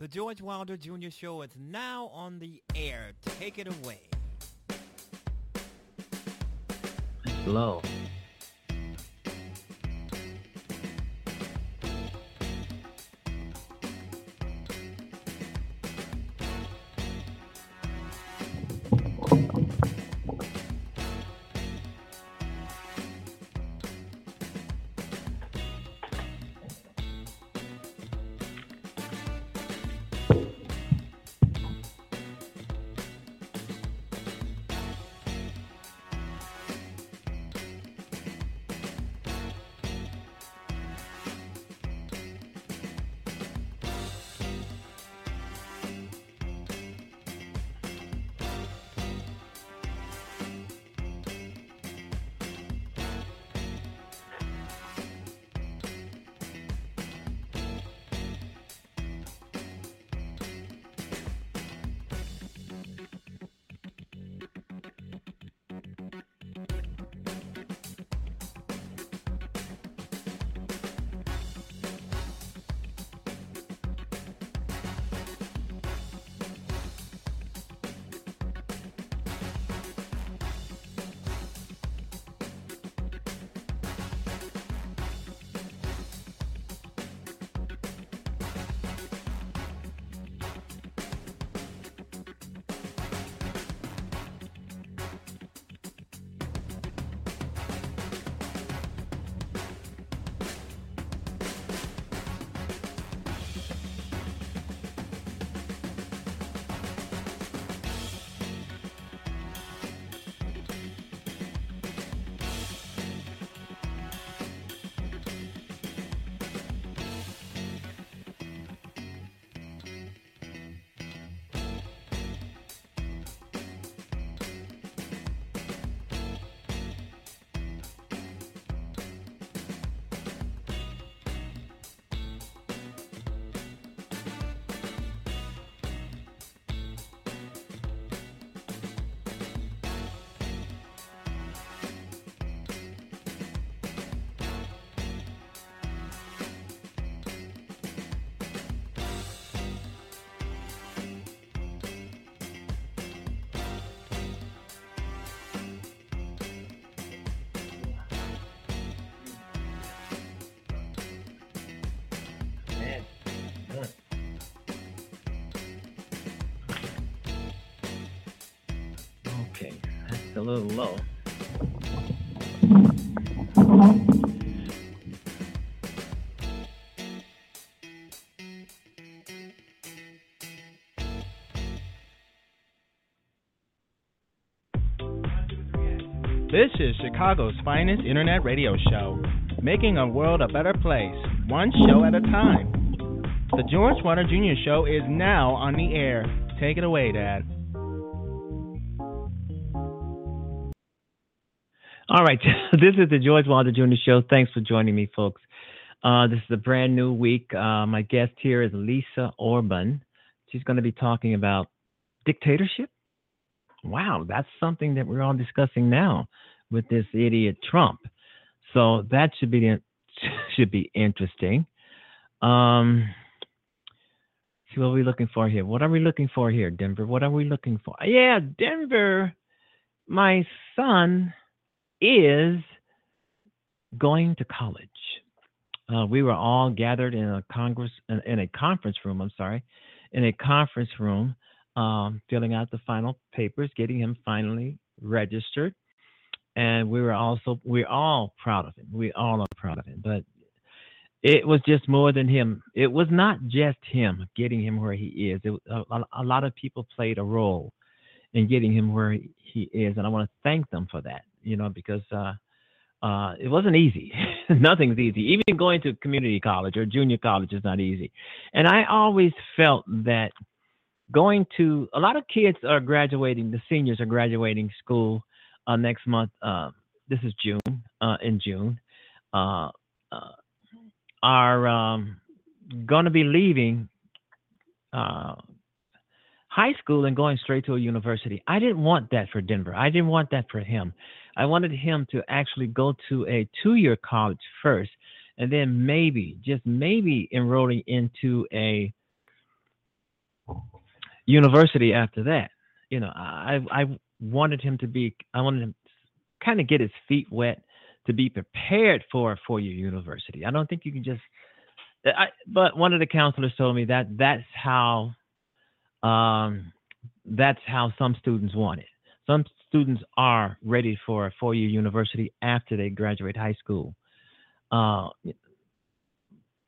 The George Wilder Jr. Show is now on the air. Take it away. Hello. Little low. This is Chicago's finest internet radio show, making a world a better place, one show at a time. The George Wilder Jr. Show is now on the air. Take it away, Dad. All right, this is the George Wilder Jr. Show. Thanks for joining me, folks. Uh, this is a brand new week. Uh, my guest here is Lisa Orban. She's going to be talking about dictatorship. Wow, that's something that we're all discussing now with this idiot Trump. So that should be should be interesting. Um, see what are we looking for here? What are we looking for here, Denver? What are we looking for? Yeah, Denver. My son is going to college. Uh, we were all gathered in a congress in, in a conference room. I'm sorry, in a conference room, um, filling out the final papers, getting him finally registered, and we were also we're all proud of him. We all are proud of him, but it was just more than him. It was not just him getting him where he is. It, a, a lot of people played a role in getting him where he is, and I want to thank them for that. You know, because uh, uh, it wasn't easy. Nothing's easy. Even going to community college or junior college is not easy. And I always felt that going to a lot of kids are graduating. The seniors are graduating school uh, next month. Uh, this is June. Uh, in June, uh, uh, are um, going to be leaving high school and going straight to a university. I didn't want that for Denver. I didn't want that for him. I wanted him to actually go to a two year college first and then maybe, just maybe, enrolling into a university after that. You know, I I wanted him to be. I wanted him kind of get his feet wet to be prepared for a four-year university. I don't think you can just. I, but one of the counselors told me that that's how. Um, that's how some students want it. Some students are ready for a four-year university after they graduate high school. Uh,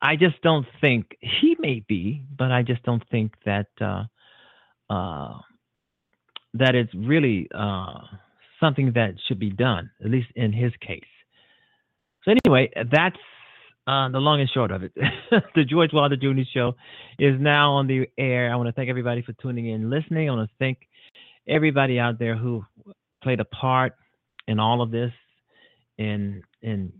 I just don't think he may be, but I just don't think that uh, uh, that it's really uh, something that should be done, at least in his case. So anyway, that's uh, the long and short of it. the George Wilder Jr. Show is now on the air. I want to thank everybody for tuning in, listening. I want to thank everybody out there who played a part in all of this, in in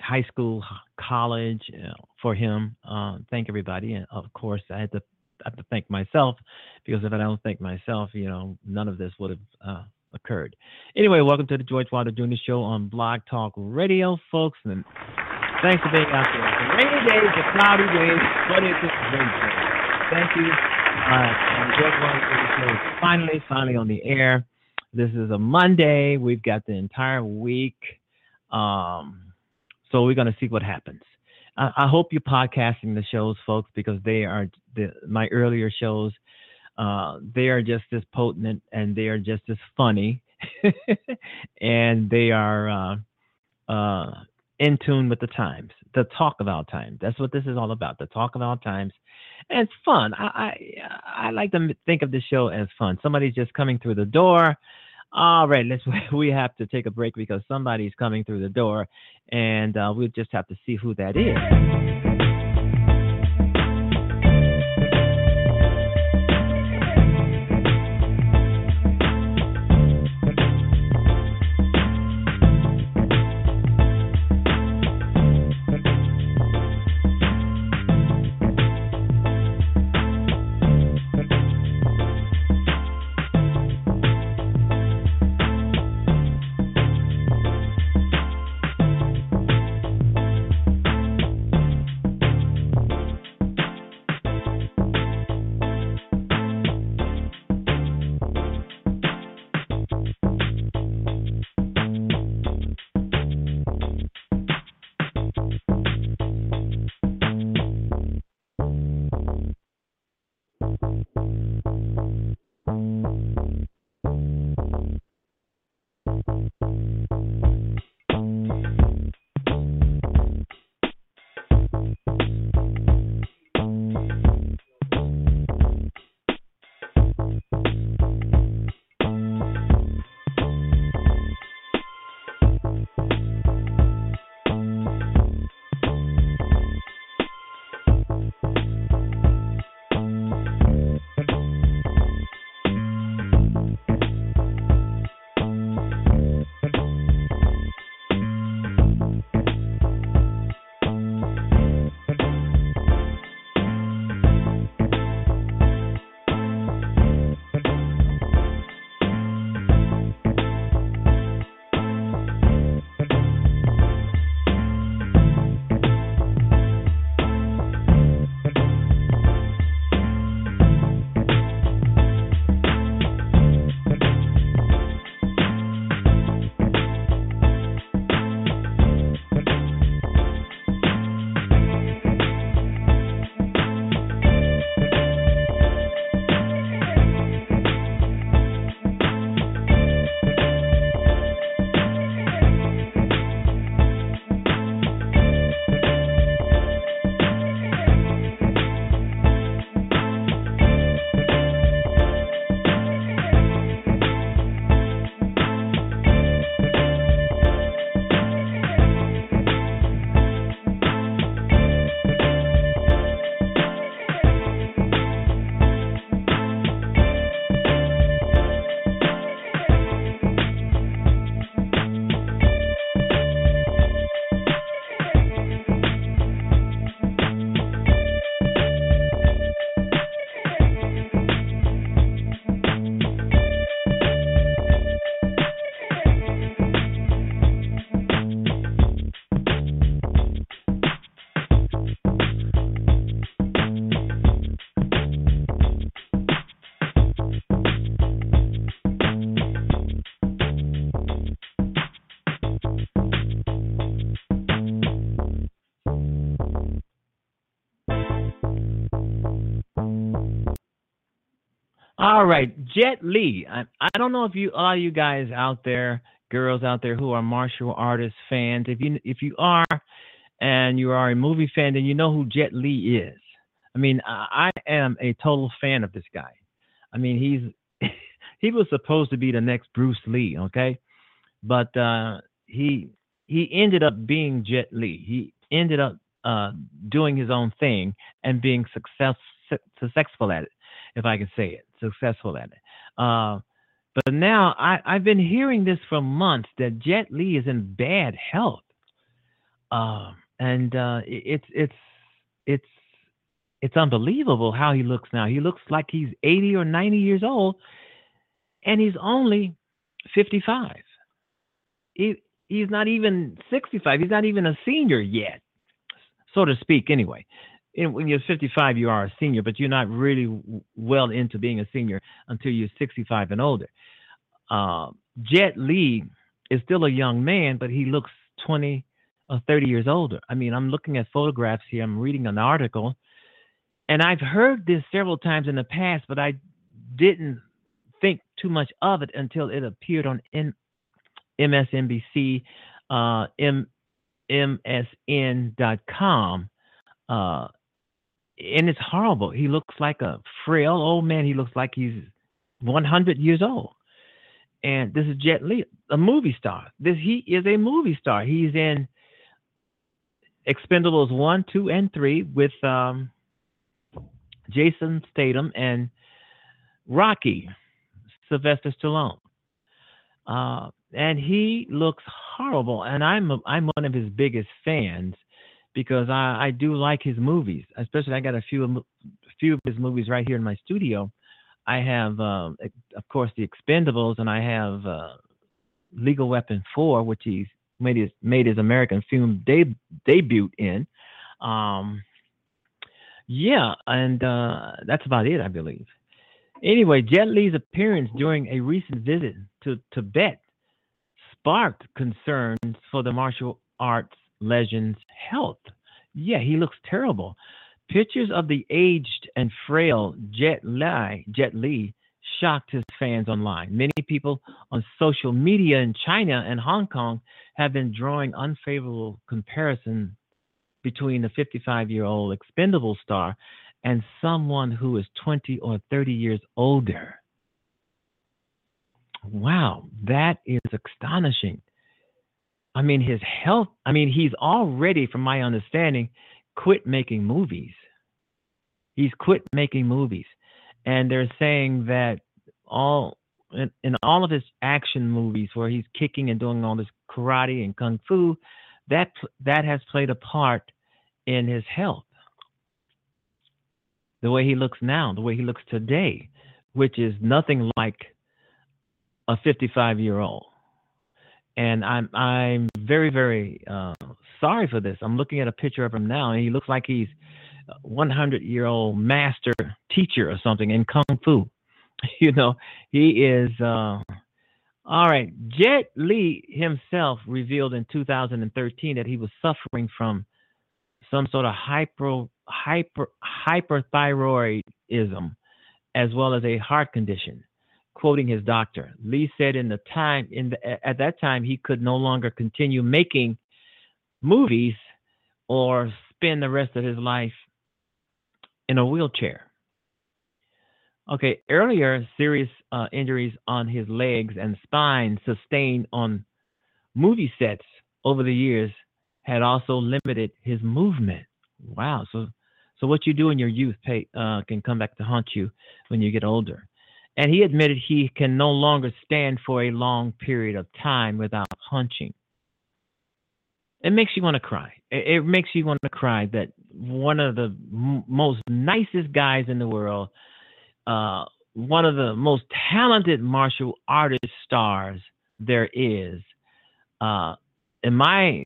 high school, college know, for him. Uh, thank everybody, and of course, I had to I have to thank myself because if I don't thank myself, you know, none of this would have uh, occurred. Anyway, welcome to the George Wilder Jr. Show on Blog Talk Radio, folks, and thanks for being out there. The rainy days, cloudy days, but it's a great day. Thank you. Finally, finally on the air. This is a Monday. We've got the entire week. Um, so we're going to see what happens. I, I, hope you're podcasting the shows, folks, because they are the, my earlier shows. Uh, they are just as potent and they are just as funny, and they are uh, uh, in tune with the times. The talk of our times. That's what this is all about. The talk of our times, and it's fun. I I, I like to think of the show as fun. Somebody's just coming through the door all right, let's we have to take a break because somebody's coming through the door, and uh, we'll just have to see who that is. All right, Jet Li. I, I don't know if you, a lot of you guys out there, girls out there who are martial artist fans, if you if you are, and you are a movie fan, then you know who Jet Li is. I mean, I, I am a total fan of this guy. I mean, he's he was supposed to be the next Bruce Lee, okay, but uh, he he ended up being Jet Li. He ended up uh, doing his own thing and being success, successful at it, if I can say it, successful at it. Uh, but now I, I've been hearing this for months that Jet Li is in bad health, uh, and uh, it's it's it's it's unbelievable how he looks now. He looks like he's 80 or 90 years old, and he's only 55. He, he's not even 65. He's not even a senior yet, so to speak, anyway. When you're 55, you are a senior, but you're not really well into being a senior until you're 65 and older. Uh, Jet Li is still a young man, but he looks 20 or 30 years older. I mean, I'm looking at photographs here. I'm reading an article, and I've heard this several times in the past, but I didn't think too much of it until it appeared on N- MSNBC, uh, M- MSN.com. Uh, and it's horrible. He looks like a frail old man. He looks like he's 100 years old. And this is Jet Li, a movie star. This he is a movie star. He's in Expendables one, two, and three with um, Jason Statham and Rocky, Sylvester Stallone. Uh, and he looks horrible. And I'm a, I'm one of his biggest fans because I, I do like his movies. Especially, I got a few a few of his movies right here in my studio. I have, uh, of course, the Expendables, and I have uh, Lethal Weapon Four, which he's made his made his American film de- debut in. Um, yeah, and uh, that's about it, I believe. Anyway, Jet Li's appearance during a recent visit to Tibet sparked concerns for the martial arts legend's health. Yeah, he looks terrible. Pictures of the aged and frail Jet Li, Jet Li shocked his fans online. Many people on social media in China and Hong Kong have been drawing unfavorable comparisons between the 55 year old expendable star and someone who is 20 or 30 years older. Wow, that is astonishing. I mean, his health, I mean, he's already, from my understanding, quit making movies. He's quit making movies. And they're saying that all in, in all of his action movies where he's kicking and doing all this karate and kung fu, that that has played a part in his health. The way he looks now, the way he looks today, which is nothing like a 55 year old. And I'm I'm very very uh, sorry for this. I'm looking at a picture of him now, and he looks like he's 100 year old master teacher or something in kung fu. You know, he is. Uh, all right, Jet Li himself revealed in 2013 that he was suffering from some sort of hyper hyper hyperthyroidism as well as a heart condition quoting his doctor Lee said in the time in the, at that time he could no longer continue making movies or spend the rest of his life in a wheelchair okay earlier serious uh, injuries on his legs and spine sustained on movie sets over the years had also limited his movement. Wow. So, so what you do in your youth pay, uh, can come back to haunt you when you get older. And he admitted he can no longer stand for a long period of time without hunching. It makes you want to cry. It, makes you want to cry that one of the m- most nicest guys in the world, uh, one of the most talented martial artist stars there is, uh, in my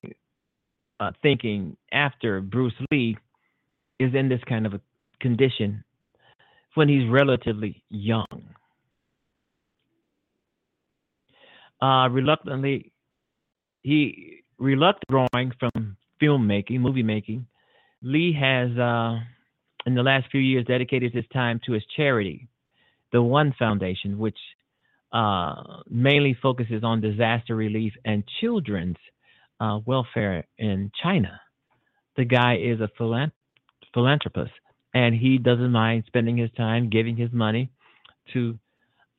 uh, thinking after Bruce Lee is in this kind of a condition when he's relatively young. Uh, reluctantly, he reluctant drawing from filmmaking, movie making. Lee has, uh, in the last few years, dedicated his time to his charity, the One Foundation, which uh, mainly focuses on disaster relief and children's uh, welfare in China. The guy is a philanthropist, and he doesn't mind spending his time giving his money to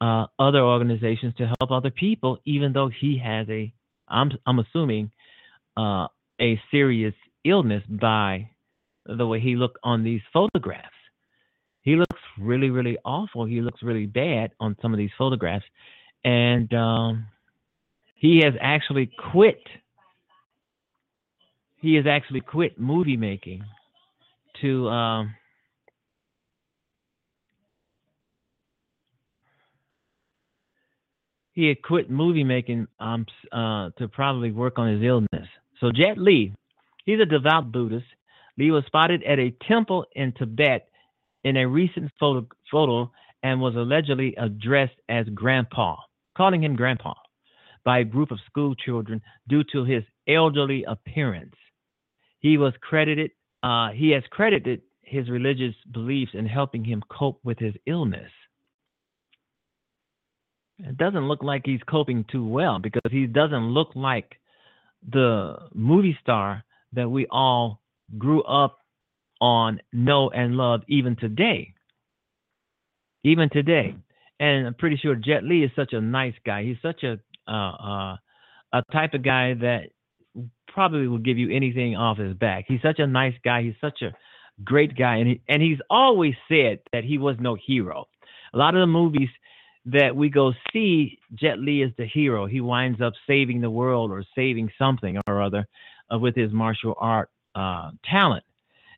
uh, other organizations to help other people, even though he has a, I'm, I'm assuming, uh, a serious illness by the way he looked on these photographs. He looks really, really awful. He looks really bad on some of these photographs. And um, he has actually quit. He has actually quit movie making to um, he had quit movie making um, uh, to probably work on his illness. So Jet Li, he's a devout Buddhist. Li was spotted at a temple in Tibet in a recent photo, photo and was allegedly addressed as Grandpa, calling him Grandpa, by a group of school children due to his elderly appearance. He was credited. Uh, he has credited his religious beliefs in helping him cope with his illness. It doesn't look like he's coping too well because he doesn't look like the movie star that we all grew up on, know, and love even today. Even today. And I'm pretty sure Jet Li is such a nice guy. He's such a uh, uh, a type of guy that probably will give you anything off his back. He's such a nice guy. He's such a great guy, and he, and he's always said that he was no hero. A lot of the movies that we go see Jet Li as the hero. He winds up saving the world or saving something or other uh, with his martial art uh, talent.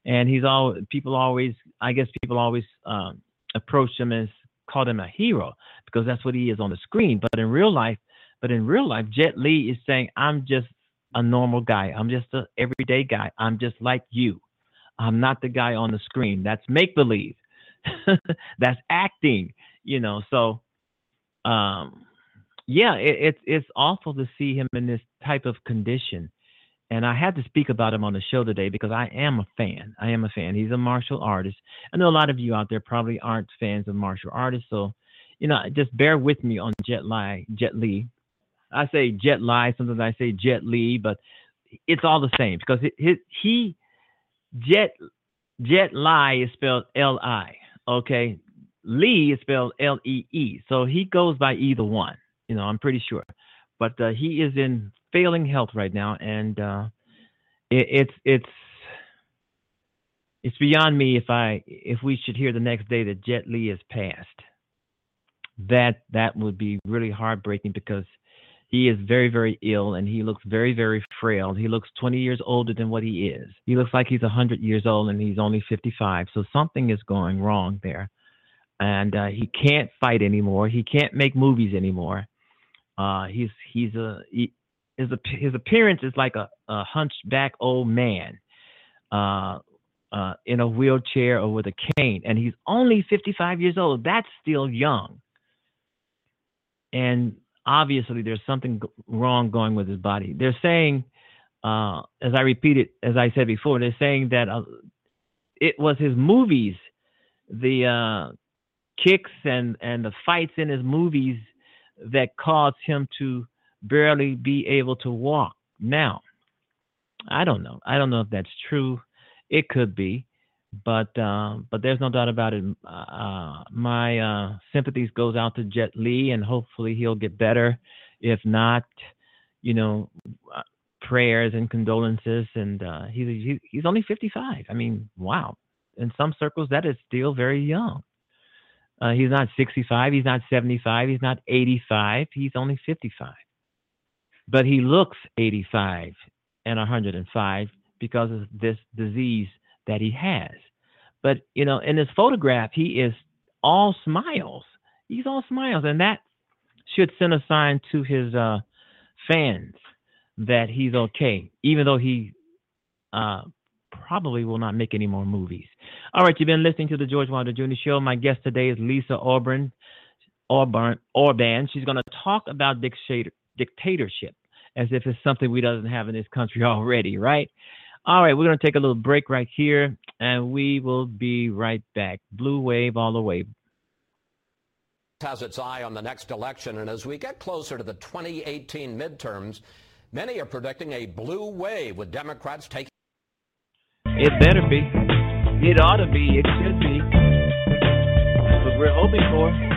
And he's all people always, I guess people always um, approach him as call him a hero because that's what he is on the screen. But in real life, but in real life, Jet Li is saying, "I'm just a normal guy. I'm just an everyday guy. I'm just like you. I'm not the guy on the screen. That's make believe. that's acting." You know, so um, yeah, it, it's it's awful to see him in this type of condition. And I had to speak about him on the show today because I am a fan. I am a fan. He's a martial artist. I know a lot of you out there probably aren't fans of martial artists, so you know, just bear with me on Jet Li. Jet Li. I say Jet Li. Sometimes I say Jet Li, but it's all the same because his, he Jet Jet Li is spelled L I. Okay, Lee is spelled L E E, so he goes by either one. You know, I'm pretty sure, but uh, he is in failing health right now, and uh, it, it's it's it's beyond me if I if we should hear the next day that Jet Li has passed. That that would be really heartbreaking because he is very very ill and he looks very very frail. He looks 20 years older than what he is. He looks like he's 100 years old and he's only 55. So something is going wrong there and uh, he can't fight anymore. He can't make movies anymore. Uh, he's he's a he, his his appearance is like a, a hunchback old man uh, uh, in a wheelchair or with a cane, and he's only 55 years old. That's still young, and obviously there's something wrong going with his body. They're saying, uh, as I repeated, as I said before, they're saying that uh, it was his movies, the uh, kicks and and the fights in his movies that caused him to barely be able to walk. Now, I don't know. I don't know if that's true. It could be, but uh, but there's no doubt about it. Uh, my uh, sympathies goes out to Jet Li, and hopefully he'll get better. If not, you know, uh, prayers and condolences. And uh, he's he's only 55. I mean, wow. In some circles, that is still very young. Uh, he's not 65. He's not 75. He's not 85. He's only 55. But he looks 85 and 105 because of this disease that he has. But, you know, in this photograph, he is all smiles. He's all smiles. And that should send a sign to his uh, fans that he's okay, even though he uh, probably will not make any more movies. All right, you've been listening to the George Wilder Jr. Show. My guest today is Lisa Orban. Orban, Orban. She's going to talk about dictator, dictatorship as if it's something we doesn't have in this country already, right? All right, we're going to take a little break right here, and we will be right back. Blue wave all the way. has its eye on the next election, and as we get closer to the 2018 midterms, many are predicting a blue wave with Democrats taking. It better be. It ought to be. It should be. That's what we're hoping for.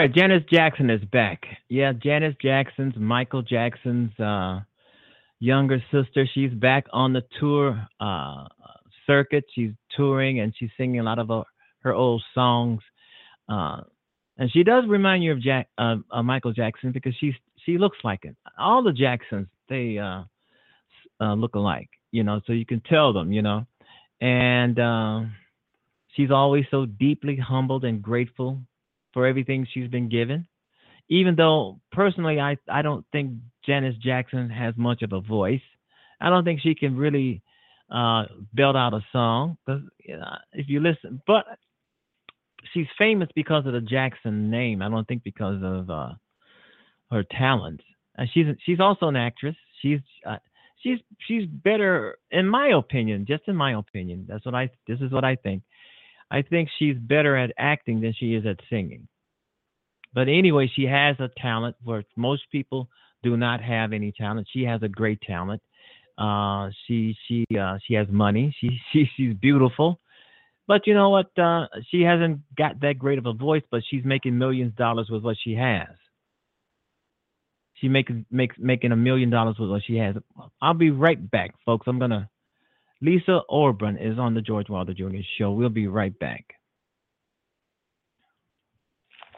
Right, Janet Jackson is back. Yeah, Janet Jackson's Michael Jackson's uh, younger sister. She's back on the tour uh, circuit. She's touring and she's singing a lot of her, her old songs. Uh, and she does remind you of Jack, uh, Michael Jackson because she's she looks like it. All the Jacksons they uh, uh, look alike, you know, so you can tell them, you know. And she's always so deeply humbled and grateful for everything she's been given. Even though personally, I, I don't think Janet Jackson has much of a voice. I don't think she can really uh, belt out a song because you know, if you listen, but she's famous because of the Jackson name. I don't think because of uh, her talent. Uh, she's she's also an actress. She's uh, she's she's better, in my opinion. Just in my opinion, that's what I. This is what I think. I think she's better at acting than she is at singing. But anyway, she has a talent where most people do not have any talent. She has a great talent. Uh, she she uh, she has money. She she she's beautiful. But you know what? Uh, she hasn't got that great of a voice, but she's making millions of dollars with what she has. She making makes making a million dollars with what she has. I'll be right back, folks. I'm gonna Lisa Orban is on the George Wilder Jr. show. We'll be right back.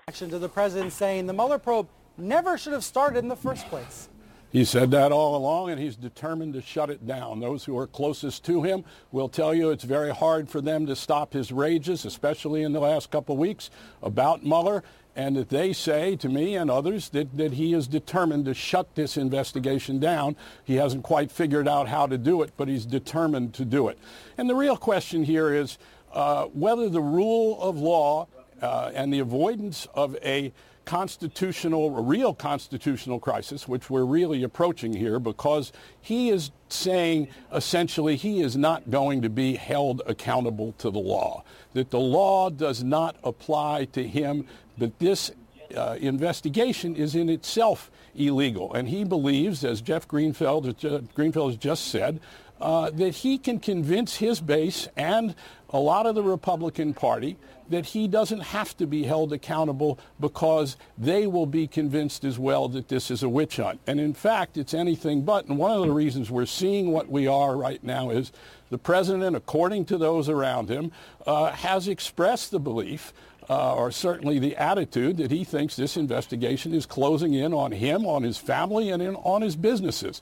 Action to the president saying the Mueller probe never should have started in the first place. He said that all along, and he's determined to shut it down. Those who are closest to him will tell you it's very hard for them to stop his rages, especially in the last couple of weeks about Mueller, and that they say to me and others that, that he is determined to shut this investigation down. He hasn't quite figured out how to do it, but he's determined to do it. And the real question here is uh, whether the rule of law uh, and the avoidance of a constitutional, a real constitutional crisis, which we're really approaching here because he is saying essentially he is not going to be held accountable to the law, that the law does not apply to him, that this uh, investigation is in itself illegal. And he believes, as Jeff Greenfield, Greenfield has just said, uh, that he can convince his base and a lot of the Republican Party that he doesn't have to be held accountable because they will be convinced as well that this is a witch hunt. And in fact, it's anything but. And one of the reasons we're seeing what we are right now is the president, according to those around him, uh, has expressed the belief uh, or certainly the attitude that he thinks this investigation is closing in on him, on his family, and in, on his businesses.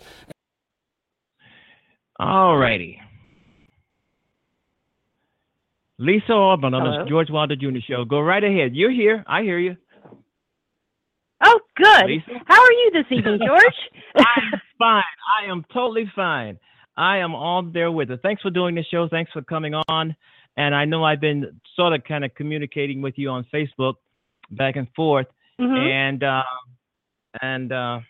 All righty. Lisa Orban on the George Wilder Jr. Show. Go right ahead. You're here. I hear you. Oh, good. Lisa? How are you this evening, George? I'm fine. I am totally fine. I am all there with it. Thanks for doing the show. Thanks for coming on. And I know I've been sort of kind of communicating with you on Facebook back and forth. Mm-hmm. And uh, and uh,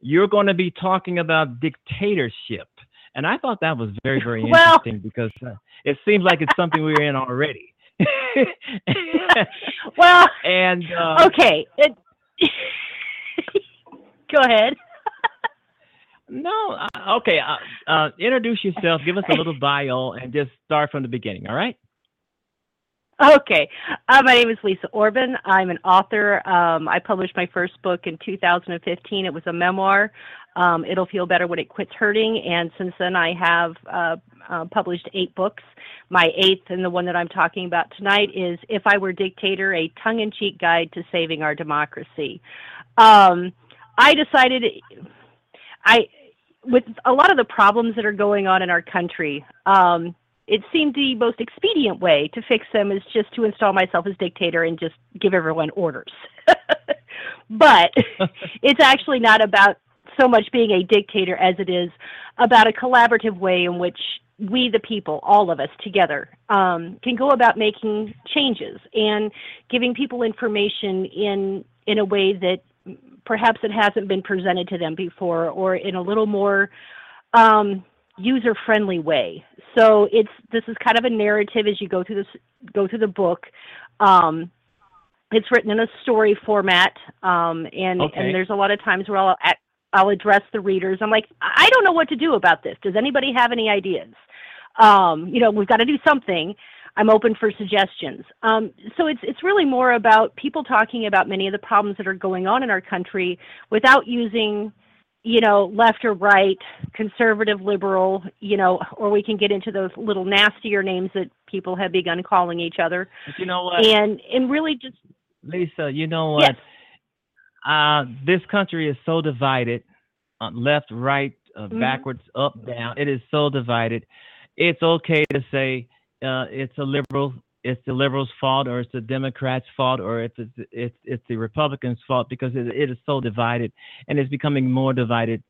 you're going to be talking about dictatorship. And I thought that was very, very well, interesting because uh, it seems like it's something we are in already. well, and uh, okay, it, go ahead. No, uh, okay. Uh, uh, introduce yourself. Give us a little bio, and just start from the beginning. All right. Okay. Uh, my name is Lisa Orban. I'm an author. Um, I published my first book in 2015. It was a memoir. Um, It'll Feel Better When It Quits Hurting. And since then, I have uh, uh, published eight books. My eighth, and the one that I'm talking about tonight, is If I Were Dictator A Tongue in Cheek Guide to Saving Our Democracy. Um, I decided, I, with a lot of the problems that are going on in our country, um, it seemed the most expedient way to fix them is just to install myself as dictator and just give everyone orders. but it's actually not about so much being a dictator as it is about a collaborative way in which we the people all of us together um, can go about making changes and giving people information in in a way that perhaps it hasn't been presented to them before or in a little more um, user friendly way. So it's this is kind of a narrative as you go through this go through the book. Um, it's written in a story format, um, and okay. and there's a lot of times where I'll I'll address the readers. I'm like, I don't know what to do about this. Does anybody have any ideas? Um, you know, we've got to do something. I'm open for suggestions. Um, so it's it's really more about people talking about many of the problems that are going on in our country without using you know, left or right, conservative, liberal, you know, or we can get into those little nastier names that people have begun calling each other. But you know what? And and really just Lisa, you know what? Yes. Uh, this country is so divided, uh, left, right, uh, mm-hmm. backwards, up, down. It is so divided. It's okay to say uh, it's a liberal it's the liberals' fault or it's the Democrats' fault or it's it's it's, it's the Republicans' fault because it, it is so divided and it's becoming more divided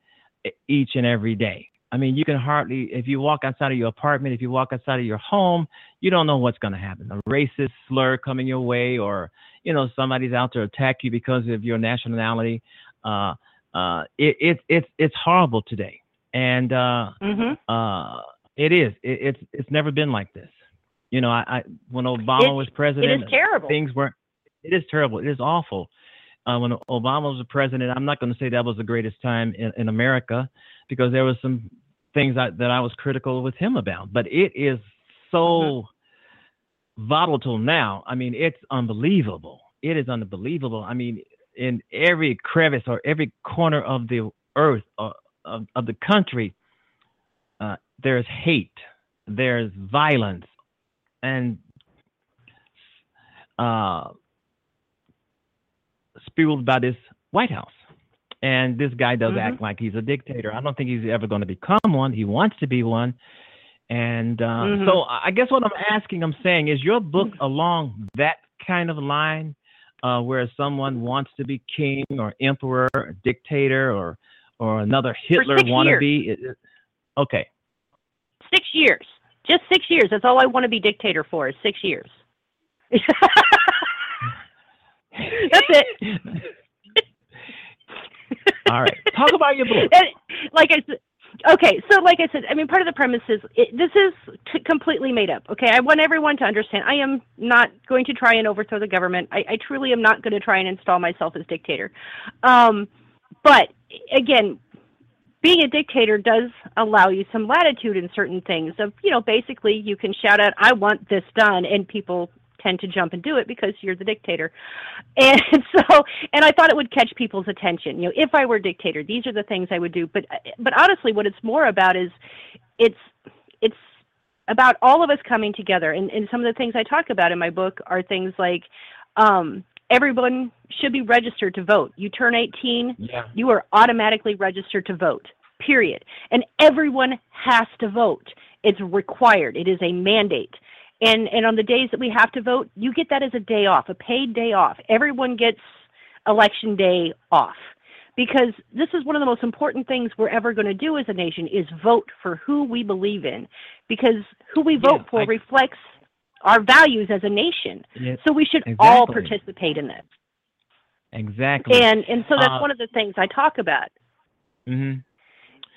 each and every day. I mean, you can hardly if you walk outside of your apartment, if you walk outside of your home, you don't know what's going to happen. A racist slur coming your way, or you know somebody's out to attack you because of your nationality. Uh, uh, it, it, it's it's horrible today, and uh, mm-hmm. uh, it is. It, it's it's never been like this. You know, I, I when Obama was president, it is terrible. Things weren't. It is terrible. It is awful. Uh, when Obama was the president, I'm not going to say that was the greatest time in, in America because there was some things that, that I was critical with him about. But it is so mm-hmm. volatile now. I mean, it's unbelievable. It is unbelievable. I mean, in every crevice or every corner of the earth or uh, of, of the country, uh, there's hate, there's violence, and uh, spewed by this White House. and this guy does Mhm. act like he's a dictator. I don't think he's ever going to become one. He wants to be one. And uh, Mhm. so I guess what I'm asking, I'm saying, is your book along that kind of line, uh, where someone wants to be king or emperor or dictator or or another Hitler wannabe? It- okay. Six years. Just six years. That's all I want to be dictator for is six years. That's it. All right. Talk about your book. And, like I said, okay, so like I said, I mean, part of the premise is it, this is t- completely made up. Okay, I want everyone to understand. I am not going to try and overthrow the government. I, I truly am not going to try and install myself as dictator. Um, but again, being a dictator does allow you some latitude in certain things. Of you know, basically, you can shout out, "I want this done," and people tend to jump and do it because you're the dictator. And so, and I thought it would catch people's attention. You know, if I were dictator, these are the things I would do. But but honestly, what it's more about is it's it's about all of us coming together. And, and some of the things I talk about in my book are things like um, everyone should be registered to vote. You turn 18, Yeah. you are automatically registered to vote, period. And everyone has to vote. It's required, it is a mandate. And, and on the days that we have to vote, you get that as a day off, a paid day off. Everyone gets election day off because this is one of the most important things we're ever going to do as a nation is vote for who we believe in because who we vote Yeah, for I- reflects our values as a nation so we should all participate in this exactly. and and so that's Uh, one of the things i talk about hmm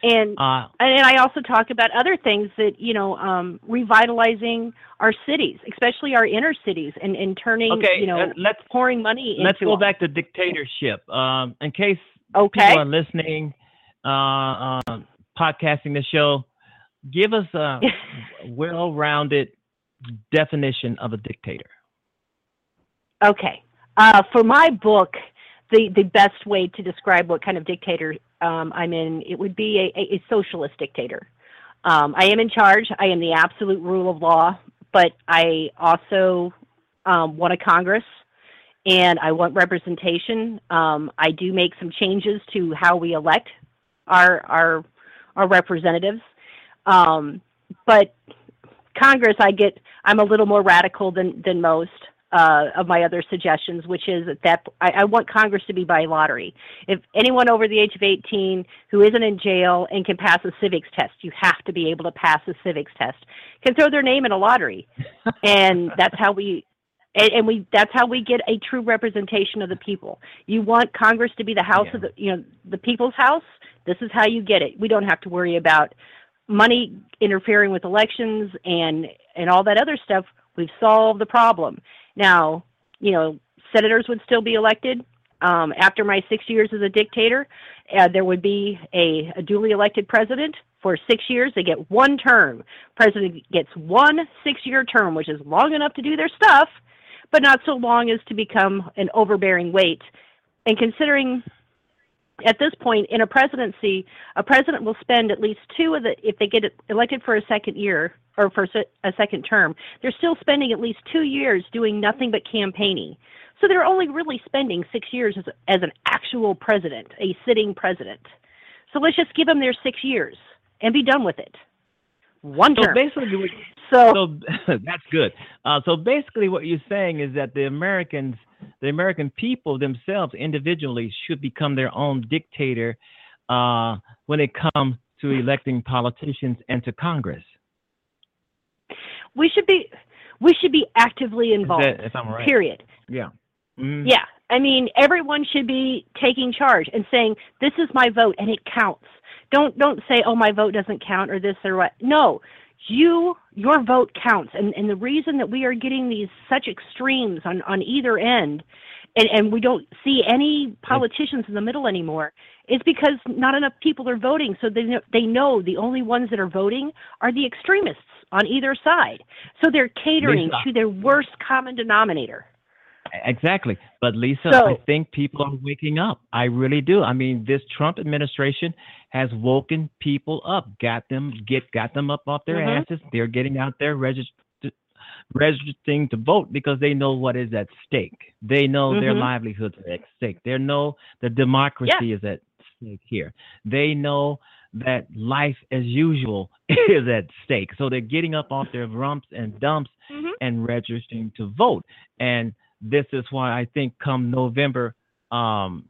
and Uh, and I also talk about other things that you know, um, revitalizing our cities, especially our inner cities, and, and turning okay. you know, uh, let's pouring money into. let's go back to dictatorship. Um, in case Okay. people are listening, uh, uh, podcasting the show, give us a well-rounded definition of a dictator. Okay. Uh, for my book, the the best way to describe what kind of dictator um, I'm in, it would be a, a, socialist dictator. Um, I am in charge. I am the absolute rule of law, but I also um, want a Congress and I want representation. Um, I do make some changes to how we elect our our our representatives, um, but Congress, I get I'm a little more radical than than most uh, of my other suggestions, which is that I, I want Congress to be by lottery. If anyone over the age of 18 who isn't in jail and can pass a civics test, you have to be able to pass a civics test, can throw their name in a lottery, and that's how we. And, and we that's how we get a true representation of the people. You want Congress to be the house Yeah. of the you know the people's house. This is how you get it. We don't have to worry about money interfering with elections and and all that other stuff. We've solved the problem. Now, you know, senators would still be elected. Um, after my six years as a dictator, uh, there would be a, a duly elected president for six years. They get one term. President gets one six-year term, which is long enough to do their stuff, but not so long as to become an overbearing weight. And considering at this point in a presidency, a president will spend at least two of the, if they get elected for a second year or for a second term, they're still spending at least two years doing nothing but campaigning. So they're only really spending six years as, as an actual president, a sitting president. So let's just give them their six years and be done with it. One So basically, So, so that's good. Uh, so basically, what you're saying is that the Americans, the American people themselves, individually, should become their own dictator uh, when it comes to electing politicians and to Congress. we should be we should be actively involved. that, if I'm right? Period. Yeah. Mhm. Yeah. I mean, everyone should be taking charge and saying, "This is my vote and it counts." Don't don't say, "Oh, my vote doesn't count" or this or what. No. You your vote counts. And and the reason that we are getting these such extremes on on either end and and we don't see any politicians in the middle anymore is because not enough people are voting so they know, they know the only ones that are voting are the extremists on either side. So they're catering Lisa. to their worst common denominator. Exactly. But Lisa, So- I think people are waking up. I really do. I mean, this Trump administration has woken people up, got them get got them up off their Mhm. asses. They're getting out there register, registering to vote because they know what is at stake. They know their Mhm. livelihoods are at stake. They know the democracy is at stake here. They know that life as usual is at stake. So they're getting up off their rumps and dumps Mhm. and registering to vote. And this is why I think come November, um,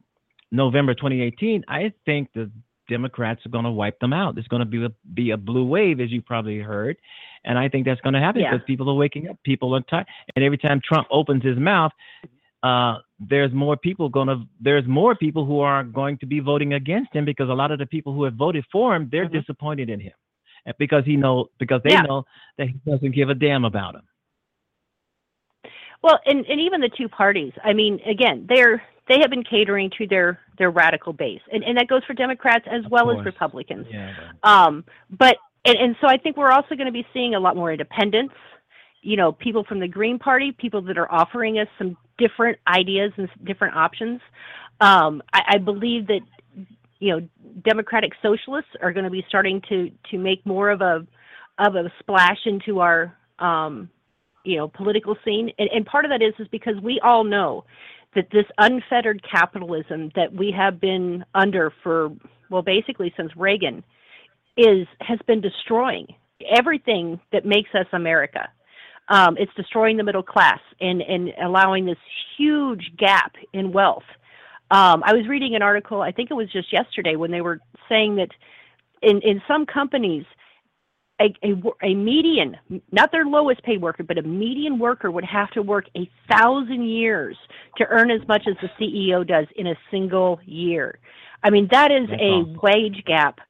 November 2018, I think the Democrats are going to wipe them out. There's going to be a, be a blue wave, as you probably heard, and I think that's going to happen Yeah. because people are waking up. People are tired, and every time Trump opens his mouth, uh, there's more people going to there's more people who are going to be voting against him because a lot of the people who have voted for him they're Mhm. disappointed in him because he know because they Yeah. know that he doesn't give a damn about them. Well, and, and even the two parties. I mean, again, they're they have been catering to their their radical base, and and that goes for Democrats as Of well as. Republicans. Yeah. Um, but and, and so I think we're also going to be seeing a lot more independents. You know, people from the Green Party, people that are offering us some different ideas and different options. Um, I, I believe that you know Democratic socialists are going to be starting to to make more of a of a splash into our um, you know political scene, and, and part of that is is because we all know that this unfettered capitalism that we have been under for well basically since Reagan is has been destroying everything that makes us America. Um, it's destroying the middle class and, and allowing this huge gap in wealth. Um, I was reading an article, I think it was just yesterday, when they were saying that in, in some companies, a, a, a median, not their lowest paid worker, but a median worker would have to work a thousand years to earn as much as the CEO does in a single year. I mean, that is That's a wage gap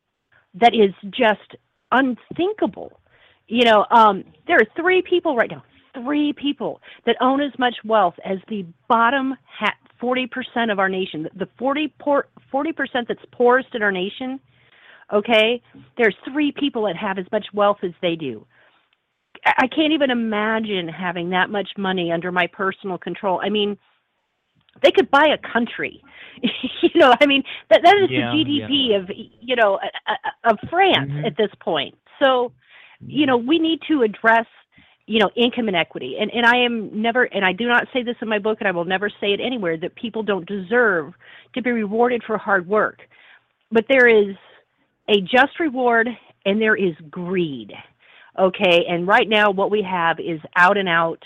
that is just unthinkable. You know, um, there are three people right now, three people that own as much wealth as the bottom ha- 40% of our nation. The 40 poor, 40% that's poorest in our nation, okay? There's three people that have as much wealth as they do. I can't even imagine having that much money under my personal control. I mean, they could buy a country. you know, I mean, that that is Yeah, the GDP of you know of France Mhm. at this point. So, you know, we need to address you know income inequity. And and I am never and I do not say this in my book and I will never say it anywhere that people don't deserve to be rewarded for hard work. But there is a just reward and there is greed. Okay? And right now what we have is out and out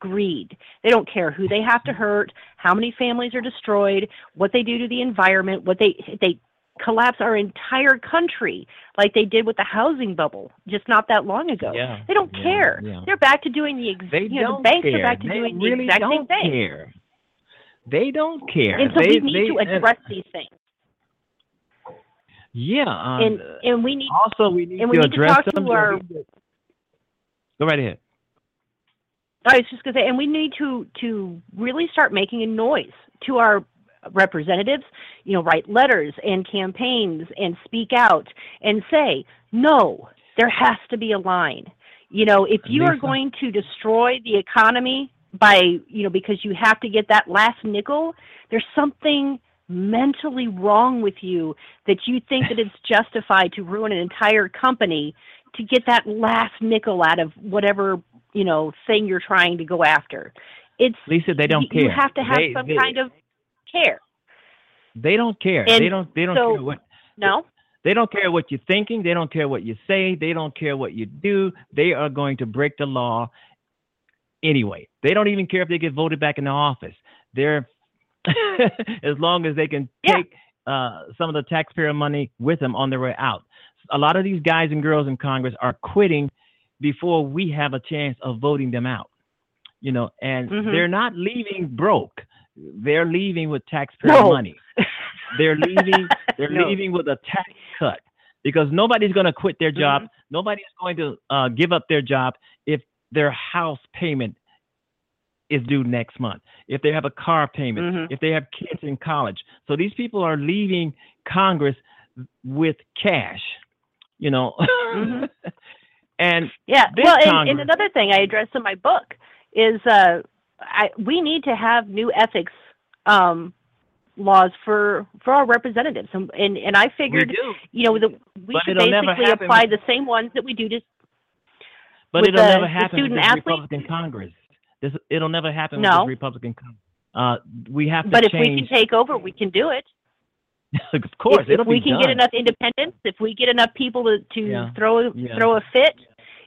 greed. They don't care who they have to hurt, how many families are destroyed, what they do to the environment, what they they collapse our entire country like they did with the housing bubble just not that long ago. Yeah, They don't yeah, care. yeah. They're back to doing the ex- They you know don't the banks care. are back to they doing really the exact don't same thing. care. They don't care. And so they, we need they, to uh, address these things. Yeah. Um, and and we need also, we need and we to need to address talk to our- Go right ahead. I was just going to say, and we need to to really start making a noise to our representatives. You know, write letters and campaigns and speak out and say, no, there has to be a line. You know, if you are going to destroy the economy by you know because you have to get that last nickel, there's something mentally wrong with you that you think that it's justified to ruin an entire company to get that last nickel out of whatever you know thing you're trying to go after. It's Lisa, they don't you, care. You have to have They- some they- kind of care. They don't care. And they don't. They don't so- care what. No, They don't care what you're thinking. They don't care what you say. They don't care what you do. They are going to break the law anyway. They don't even care if they get voted back in the office. They're as long as they can Yeah. take uh, some of the taxpayer money with them on their way out. A lot of these guys and girls in Congress are quitting before we have a chance of voting them out. You know, and Mhm. they're not leaving broke. They're leaving with taxpayer No. money. They're leaving. They're No. leaving with a tax cut because nobody's going to quit their job. Mm-hmm. Nobody's going to uh, give up their job if their house payment is due next month. If they have a car payment. Mhm. If they have kids in college. So these people are leaving Congress with cash. You know. Mhm. and Yeah. Well, and, and another thing I address in my book is uh, I, we need to have new ethics um, laws for for our representatives, and and, and I figured you know the, we But should basically apply with- the same ones that we do to. But it'll the- never happen with student this athlete? Republican Congress. This it'll never happen No. with this Republican. Uh, we have to But if change. we can take over, we can do it. of course, if, if we can done. get enough independence, if we get enough people to, to yeah. throw yeah. throw a fit,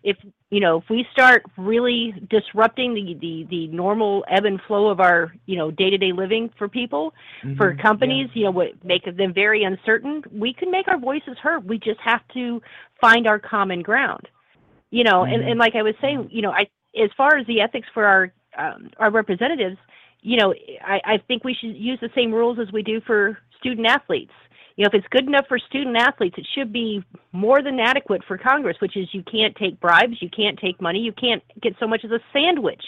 if you know if we start really disrupting the, the the normal ebb and flow of our you know day to day living for people, mm-hmm. for companies, yeah. you know what make them very uncertain, we can make our voices heard. We just have to find our common ground. You know, mm-hmm. and, and like I was saying, you know, I as far as the ethics for our um, our representatives, you know, I, I think we should use the same rules as we do for student athletes. You know, if it's good enough for student athletes, it should be more than adequate for Congress, which is you can't take bribes, you can't take money, you can't get so much as a sandwich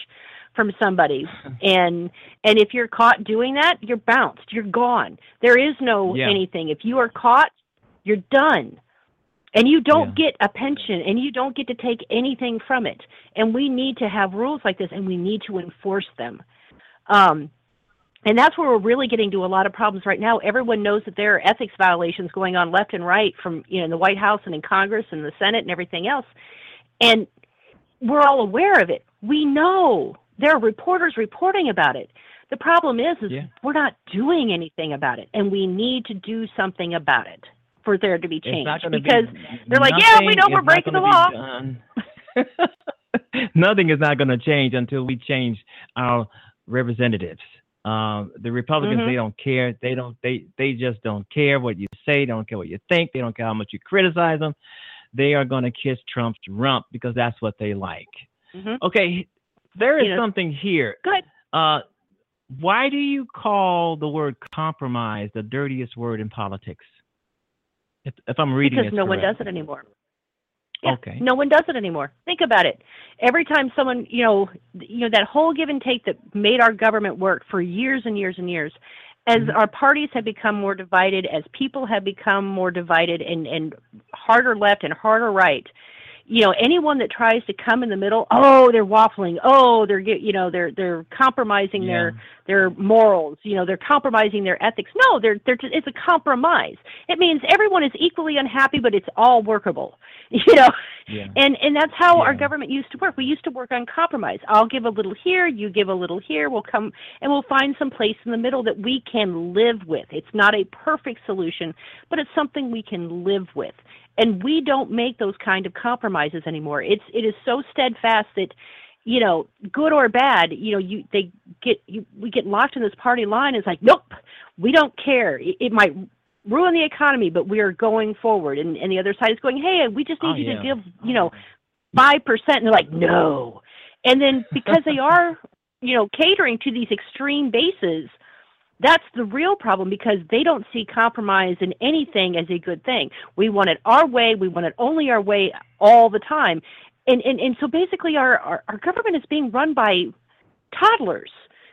from somebody. and and if you're caught doing that, you're bounced, you're gone. There is no yeah. anything. If you are caught, you're done. And you don't yeah. get a pension and you don't get to take anything from it. And we need to have rules like this and we need to enforce them. Um, and that's where we're really getting to a lot of problems right now. Everyone knows that there are ethics violations going on left and right from you know in the White House and in Congress and the Senate and everything else. And we're all aware of it. We know there are reporters reporting about it. The problem is, is yeah. we're not doing anything about it, and we need to do something about it for there to be change. Because be, they're like, yeah, we know we're breaking the law. nothing is not going to change until we change our representatives. Um, the Republicans, mm-hmm. they don't care. They don't. They they just don't care what you say. They don't care what you think. They don't care how much you criticize them. They are going to kiss Trump's rump because that's what they like. Mm-hmm. Okay, there is something here. Go ahead. Uh, why do you call the word compromise the dirtiest word in politics? If, if I'm reading because it no one does it anymore. Yeah, Okay. No one does it anymore. Think about it. Every time someone, you know, you know that whole give and take that made our government work for years and years and years. As Mhm. our parties have become more divided, as people have become more divided and and harder left and harder right, you know, anyone that tries to come in the middle, oh, they're waffling. Oh, they're you know, they're they're compromising their Yeah. their morals. You know, they're compromising their ethics. No, they're they're just, it's a compromise. It means everyone is equally unhappy, but it's all workable. You know, Yeah. and and that's how our government used to work. We used to work on compromise. I'll give a little here, you give a little here. We'll come and we'll find some place in the middle that we can live with. It's not a perfect solution, but it's something we can live with. And we don't make those kind of compromises anymore. It's it is so steadfast that you know, good or bad, you know, you they get you we get locked in this party line. It's like, nope, we don't care. It, it might ruin the economy, but we are going forward. And and the other side is going, hey, we just need Oh, you yeah. to give, you oh, know, five percent. And they're like, no. And then because they are, you know, catering to these extreme bases, that's the real problem because they don't see compromise in anything as a good thing. We want it our way. We want it only our way all the time. And and, and so basically our, our, our government is being run by toddlers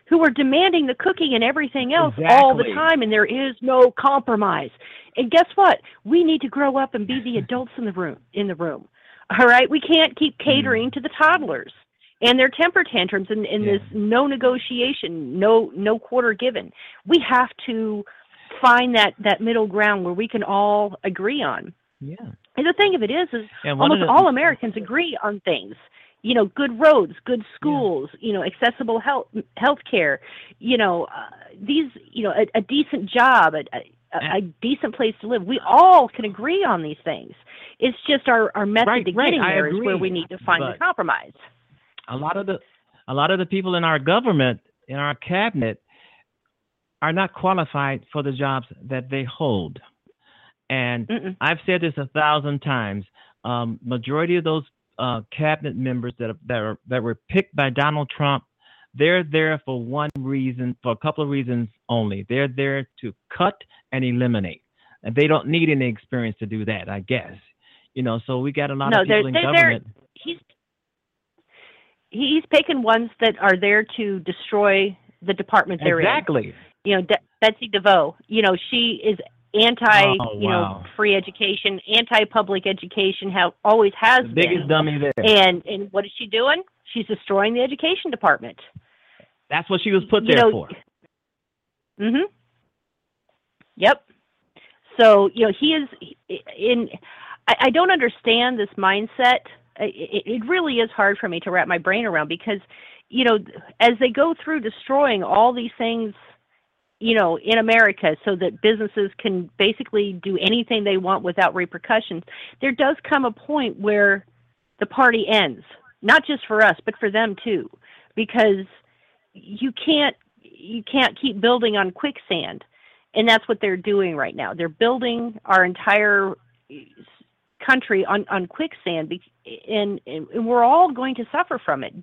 who are demanding the cooking and everything else all the time and there is no compromise. And guess what? We need to grow up and be the adults in the room in the room. All right? We can't keep hmm. catering to the toddlers and their temper tantrums and, and Yeah. this no negotiation, no no quarter given. We have to find that that middle ground where we can all agree on. Yeah. And the thing of it is, is of almost the- all Americans agree on things. You know, good roads, good schools, you know, accessible health health care. You know, uh, these, you know, a, a decent job, a, a, a decent place to live. We all can agree on these things. It's just our our method Right, to right, getting I there is where we need to find the compromise. A lot of the a lot of the people in our government in our cabinet are not qualified for the jobs that they hold. And Mm-mm. i've said this a thousand times um, majority of those uh, cabinet members that are, that are that were picked by donald trump they're there for one reason for a couple of reasons only. They're there to cut and eliminate. And they don't need any experience to do that i guess. You know so we got a lot No, of people in government. He's he's picking ones that are there to destroy the department they're in. exactly You know, De- Betsy DeVos. You know, she is anti, Oh, you wow. know, free education, anti public education. How always has the been. biggest dummy there And and what is she doing? She's destroying the education department. That's what she was put You there know, for. Mhm. Yep. So you know he is in. I, I don't understand this mindset. It, it really is hard for me to wrap my brain around because you know as they go through destroying all these things you know, in America so that businesses can basically do anything they want without repercussions, there does come a point where the party ends, not just for us, but for them too, because you can't you can't keep building on quicksand. And that's what they're doing right now. They're building our entire country on, on quicksand, and, and we're all going to suffer from it,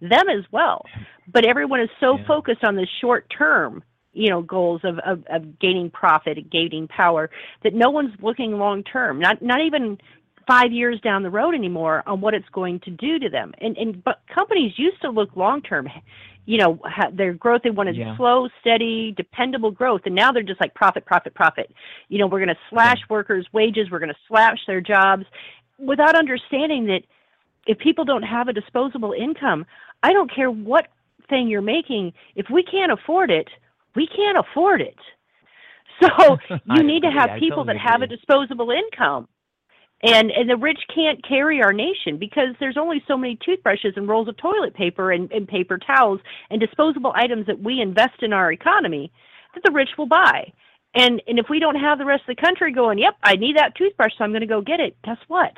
them as well. But everyone is so yeah. focused on the short term, you know, goals of, of, of gaining profit, gaining power, that no one's looking long term. Not not even five years down the road anymore on what it's going to do to them. And and but companies used to look long term you know their growth they wanted yeah. slow steady dependable growth and now they're just like profit profit profit you know we're going to slash yeah. workers wages we're going to slash their jobs without understanding that if people don't have a disposable income i don't care what thing you're making if we can't afford it we can't afford it so you need to have people totally that agree. have a disposable income and and the rich can't carry our nation because there's only so many toothbrushes and rolls of toilet paper and, and paper towels and disposable items that we invest in our economy that the rich will buy. And and if we don't have the rest of the country going yep i need that toothbrush so i'm going to go get it guess what?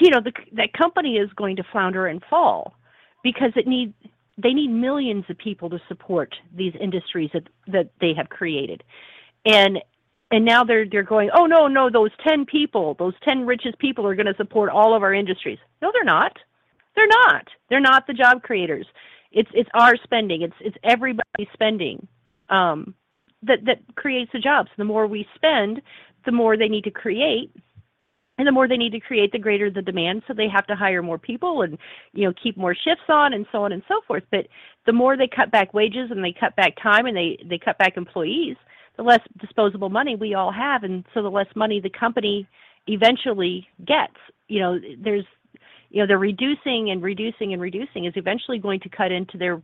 You know the, that company is going to flounder and fall because it needs they need millions of people to support these industries that that they have created. And and now they're they're going oh no no those 10 people those 10 richest people are going to support all of our industries. No they're not. They're not. They're not the job creators. It's it's our spending. It's it's everybody's spending um, that that creates the jobs. The more we spend the more they need to create and the more they need to create the greater the demand. So they have to hire more people and you know keep more shifts on and so on and so forth. But the more they cut back wages and they cut back time and they they cut back employees the less disposable money we all have, and so the less money the company eventually gets. You know, there's, you know, they're reducing and reducing and reducing is eventually going to cut into their,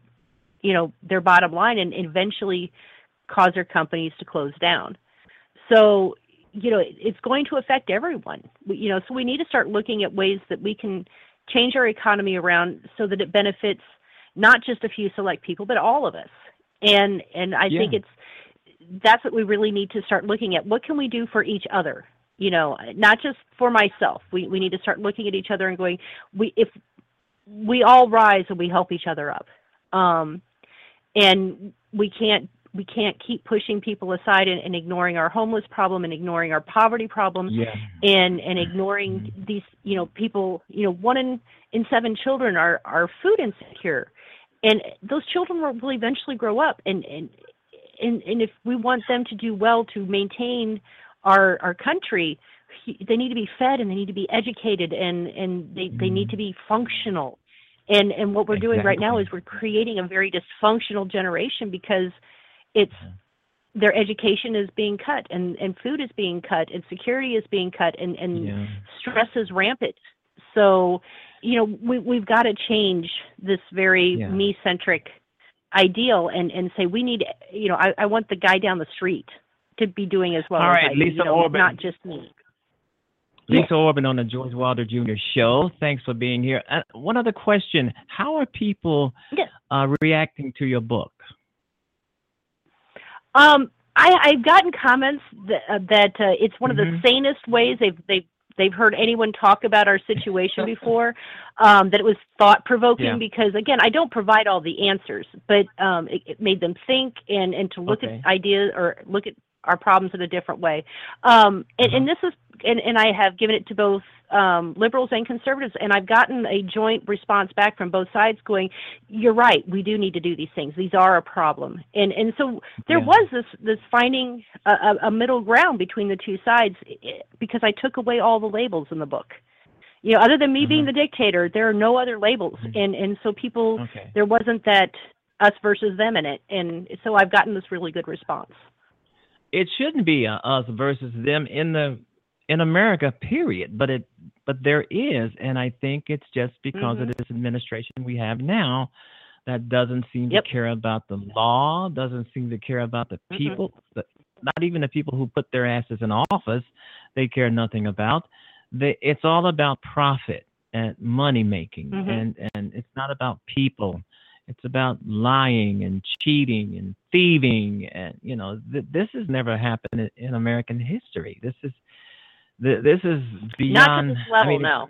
you know, their bottom line and eventually cause their companies to close down. So, you know, it's going to affect everyone. You know, so we need to start looking at ways that we can change our economy around so that it benefits not just a few select people, but all of us. And and I yeah. think it's that's what we really need to start looking at. What can we do for each other? You know, not just for myself. We we need to start looking at each other and going, we if we all rise and we help each other up. Um, and we can't we can't keep pushing people aside and, and, ignoring our homeless problem and ignoring our poverty problem yeah. and and ignoring mm-hmm. these you know people you know one in in seven children are are food insecure and those children will eventually grow up and and and, and if we want them to do well to maintain our our country, they need to be fed and they need to be educated and and they, mm. they need to be functional. And and what we're exactly. doing right now is we're creating a very dysfunctional generation because it's their education is being cut and, and food is being cut and security is being cut and, and yeah. stress is rampant. So, you know, we, we've got to change this very yeah. me centric ideal and and say we need you know I, I want the guy down the street to be doing as well All as I Lisa do, you know, Orban. not just me. Lisa yeah. Orban on the George Wilder Jr. Show. Thanks for being here. Uh, one other question: How are people yeah. uh, reacting to your book? Um, I, I've gotten comments that, uh, that uh, it's one of mm-hmm. the sanest ways they've they've they've heard anyone talk about our situation before um, that it was thought provoking yeah. because again i don't provide all the answers but um, it, it, made them think and and to look okay. at ideas or look at our problems in a different way um, and, and mm-hmm. this is and, and i have given it to both um, liberals and conservatives, and I've gotten a joint response back from both sides going, "You're right. We do need to do these things. These are a problem." And and so there yeah. was this this finding a, a middle ground between the two sides eh, because I took away all the labels in the book. You know, other than me mm-hmm. being the dictator, there are no other labels, mm-hmm. and and so people okay. there wasn't that us versus them in it, and so I've gotten this really good response. It shouldn't be us versus them in the in America, period. But it, but there is, and I think it's just because mm-hmm. of this administration we have now that doesn't seem yep. to care about the law, doesn't seem to care about the mm-hmm. people, mm-hmm. not even the people who put their asses in office. They care nothing about. They, it's all about profit and money making, mm-hmm. and and it's not about people. It's about lying and cheating and thieving, and you know th- this has never happened in, in American history. This is th- this is beyond. Not to this level, I mean, no.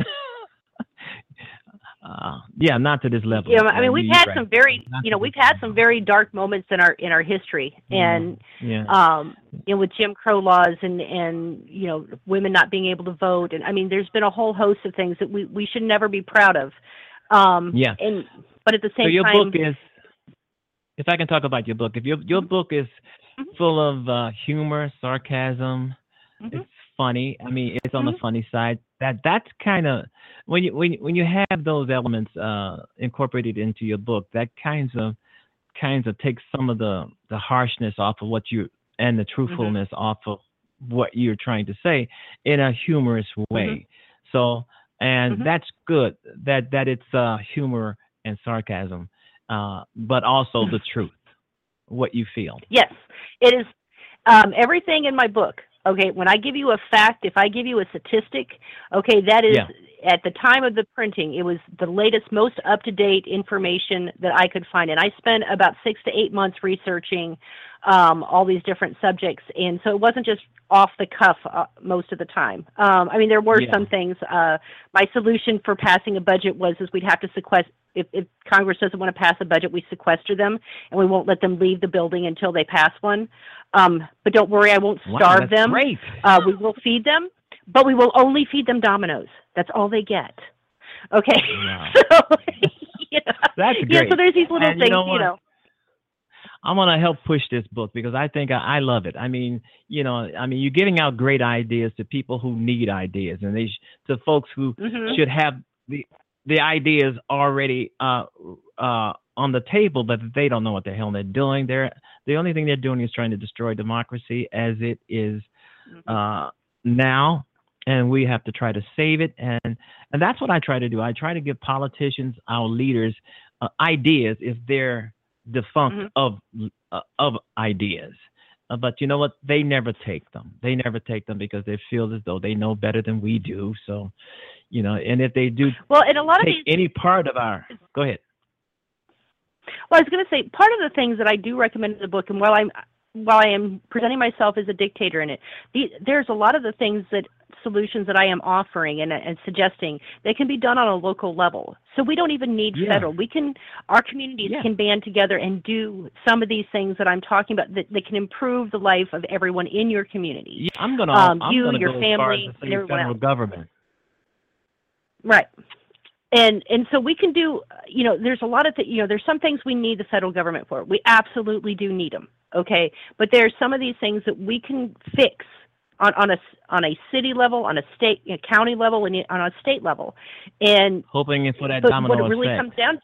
uh, yeah, not to this level. Yeah, I mean we've had right. some very, you know, we've had some very dark moments in our in our history, and yeah. um, you know, with Jim Crow laws and and you know, women not being able to vote, and I mean, there's been a whole host of things that we we should never be proud of. Um, Yeah. And but at the So same your time, book is, if I can talk about your book, if your your book is Mhm. full of uh, humor, sarcasm, Mhm. it's funny. I mean, it's on the Mhm. funny side. That that's kind of when you when when you have those elements uh, incorporated into your book, that kinds of kinds of takes some of the the harshness off of what you and the truthfulness off of what you're trying to say in a humorous way. So and Mhm. that's good that that it's uh, humor and sarcasm, uh, but also the truth, what you feel. Yes, it is um, everything in my book. Okay, when I give you a fact, if I give you a statistic, okay, that is Yeah. at the time of the printing, it was the latest, most up to date information that I could find. And I spent about six to eight months researching um, all these different subjects. And so it wasn't just off the cuff uh, most of the time. Um, I mean, there were Yeah. some things. Uh, my solution for passing a budget was is we'd have to sequester. If, if Congress doesn't want to pass a budget, we sequester them, and we won't let them leave the building until they pass one. Um, but don't worry, I won't starve that's them. Great. Uh, we will feed them, but we will only feed them Domino's. That's all they get. Okay. Wow. so, you know, That's yeah. So there's these little And you things, know you know. I'm gonna help push this book because I think I, I love it. I mean, you know, I mean, you're giving out great ideas to people who need ideas, and they sh- to folks who Mhm. should have the the ideas already uh, uh, on the table, but they don't know what the hell they're doing. They're the only thing they're doing is trying to destroy democracy as it is Mm-hmm. uh, now, and we have to try to save it. And and that's what I try to do. I try to give politicians, our leaders, uh, ideas if they're defunct Mhm. of uh, of ideas. Uh, but you know what? They never take them. They never take them because they feel as though they know better than we do. So, you know, and if they do Well, and a lot of these any part of our, go ahead. Well, I was going to say part of the things that I do recommend in the book, and while I'm while I am presenting myself as a dictator in it, the, there's a lot of the things that solutions that I am offering and, and suggesting that can be done on a local level. So we don't even need Yeah. federal. We can our communities Yeah. can band together and do some of these things that I'm talking about that, that can improve the life of everyone in your community. Yeah, I'm gonna, Um, I'm you, gonna your go as as family, and everyone federal else. government. Right. And and so we can do, you know, there's a lot of th- you know, there's some things we need the federal government for. We absolutely do need them. Okay, but there are some of these things that we can fix on on a on a city level, on a state, a county level, and on a state level. And Hoping for that but domino what it really effect. comes down, To,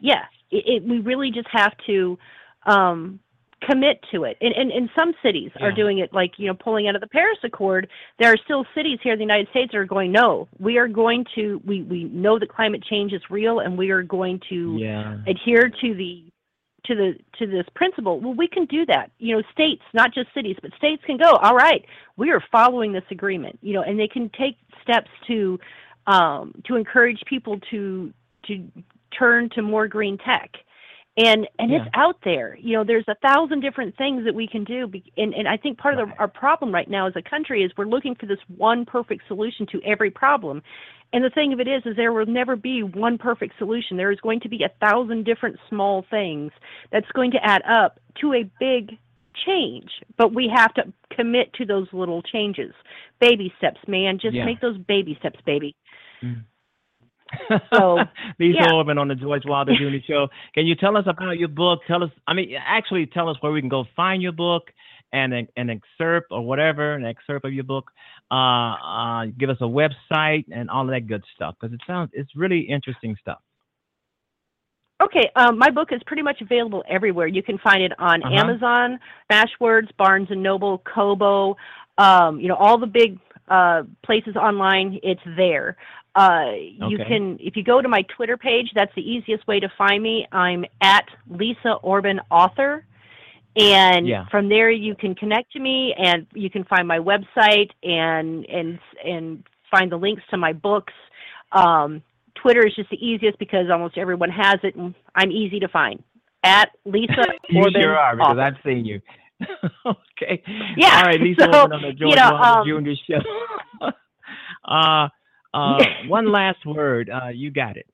yeah, it, it, we really just have to um, commit to it. And, and, and some cities are doing it, like you know, pulling out of the Paris Accord. There are still cities here in the United States that are going, no, we are going to. We we know that climate change is real, and we are going to yeah. adhere to the to the to this principle well we can do that. You know states not just cities but states can go all right we are following this agreement you know and they can take steps to um to encourage people to to turn to more green tech. And and it's out there. You know there's a thousand different things that we can do and and i think part of the, our problem right now as a country is we're looking for this one perfect solution to every problem and the thing of it is, is there will never be one perfect solution. There is going to be a thousand different small things that's going to add up to a big change. But we have to commit to those little changes. Baby steps, man. Just Yeah. make those baby steps, baby. Mm. So, Lisa yeah. Orban on the George Wilder Jr. Show. Can you tell us about your book? Tell us, I mean, actually tell us where we can go find your book and an, an excerpt or whatever, an excerpt of your book. Uh, uh, give us a website and all of that good stuff because it sounds, it's really interesting stuff. Okay, um, my book is pretty much available everywhere. You can find it on Uh-huh. Amazon, Smashwords, Barnes and Noble, Kobo, um, you know, all the big uh, places online. It's there. Uh, You Okay. can, if you go to my Twitter page, that's the easiest way to find me. I'm at Lisa Orban Author. And Yeah. from there, you can connect to me, and you can find my website and and and find the links to my books. Um, Twitter is just the easiest because almost everyone has it, and I'm easy to find. At Lisa you Orban sure are because author. I've seen you. okay. Yeah, All right, Lisa so, Orban on the George you know, um, Jr. show. uh, uh, one last word. Uh, you got it.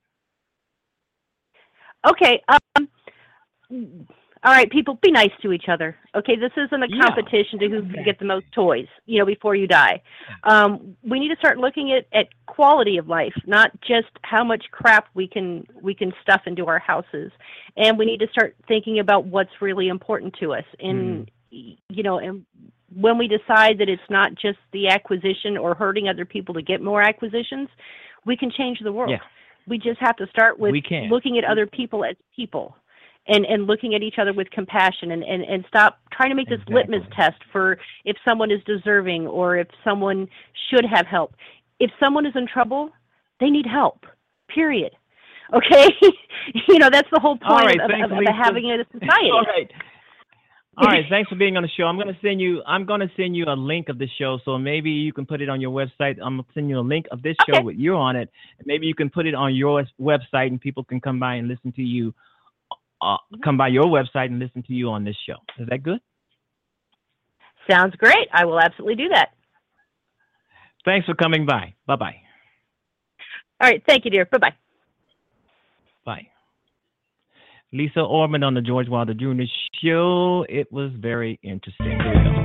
Okay. Um, all right, people, be nice to each other. Okay, this isn't a Yeah. competition to who can get the most toys. You know, before you die. Um, we need to start looking at, at quality of life, not just how much crap we can we can stuff into our houses, and we need to start thinking about what's really important to us. And you know, and when we decide that it's not just the acquisition or hurting other people to get more acquisitions, we can change the world. Yeah. We just have to start with We can. looking at other people as people and, and looking at each other with compassion and, and, and stop trying to make this Exactly. litmus test for if someone is deserving or if someone should have help. If someone is in trouble, they need help. Period. Okay? you know, that's the whole point right, of, thanks, of, of Lisa. having a society. All right. All right, thanks for being on the show. I'm gonna send you. I'm gonna send you a link of the show, so maybe you can put it on your website. I'm gonna send you a link of this show Okay. with you on it. Maybe you can put it on your website, and people can come by and listen to you. Uh, come by your website and listen to you on this show. Is that good? Sounds great. I will absolutely do that. Thanks for coming by. Bye bye. All right. Thank you, dear. Bye bye. Bye. Lisa Orban on the George Wilder Jr. show. It was very interesting.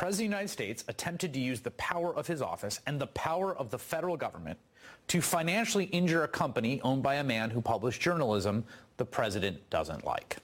President of the United States attempted to use the power of his office and the power of the federal government to financially injure a company owned by a man who published journalism the president doesn't like.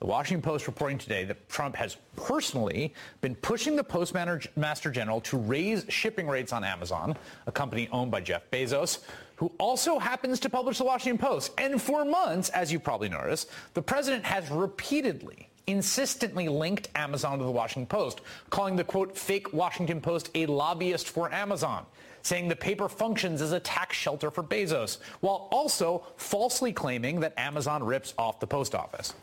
The Washington Post reporting today that Trump has personally been pushing the Postmaster General to raise shipping rates on Amazon, a company owned by Jeff Bezos, who also happens to publish the Washington Post. And for months, as you probably noticed, the president has repeatedly insistently linked Amazon to the Washington Post, calling the quote fake Washington Post a lobbyist for Amazon, saying the paper functions as a tax shelter for Bezos, while also falsely claiming that Amazon rips off the post office.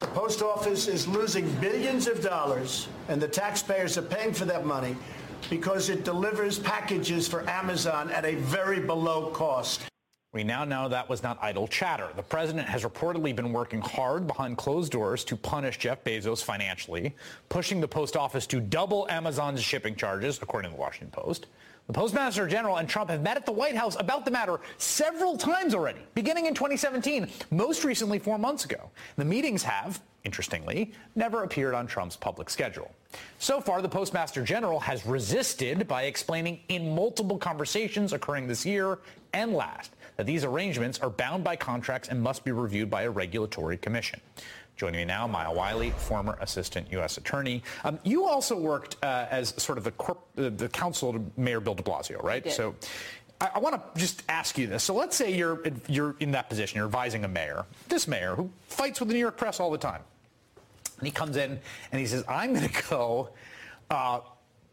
The post office is losing billions of dollars, and the taxpayers are paying for that money because it delivers packages for Amazon at a very below cost. We now know that was not idle chatter. The president has reportedly been working hard behind closed doors to punish Jeff Bezos financially, pushing the post office to double Amazon's shipping charges, according to the Washington Post. The Postmaster General and Trump have met at the White House about the matter several times already, beginning in 2017, most recently four months ago. The meetings have, interestingly, never appeared on Trump's public schedule. So far, the Postmaster General has resisted by explaining in multiple conversations occurring this year and last that these arrangements are bound by contracts and must be reviewed by a regulatory commission. Joining me now, Maya Wiley, former assistant U.S. attorney. Um, you also worked uh, as sort of the, corp- uh, the counsel to Mayor Bill de Blasio, right? So I, I want to just ask you this. So let's say you're, you're in that position, you're advising a mayor, this mayor who fights with the New York press all the time. And he comes in and he says, I'm going to go uh,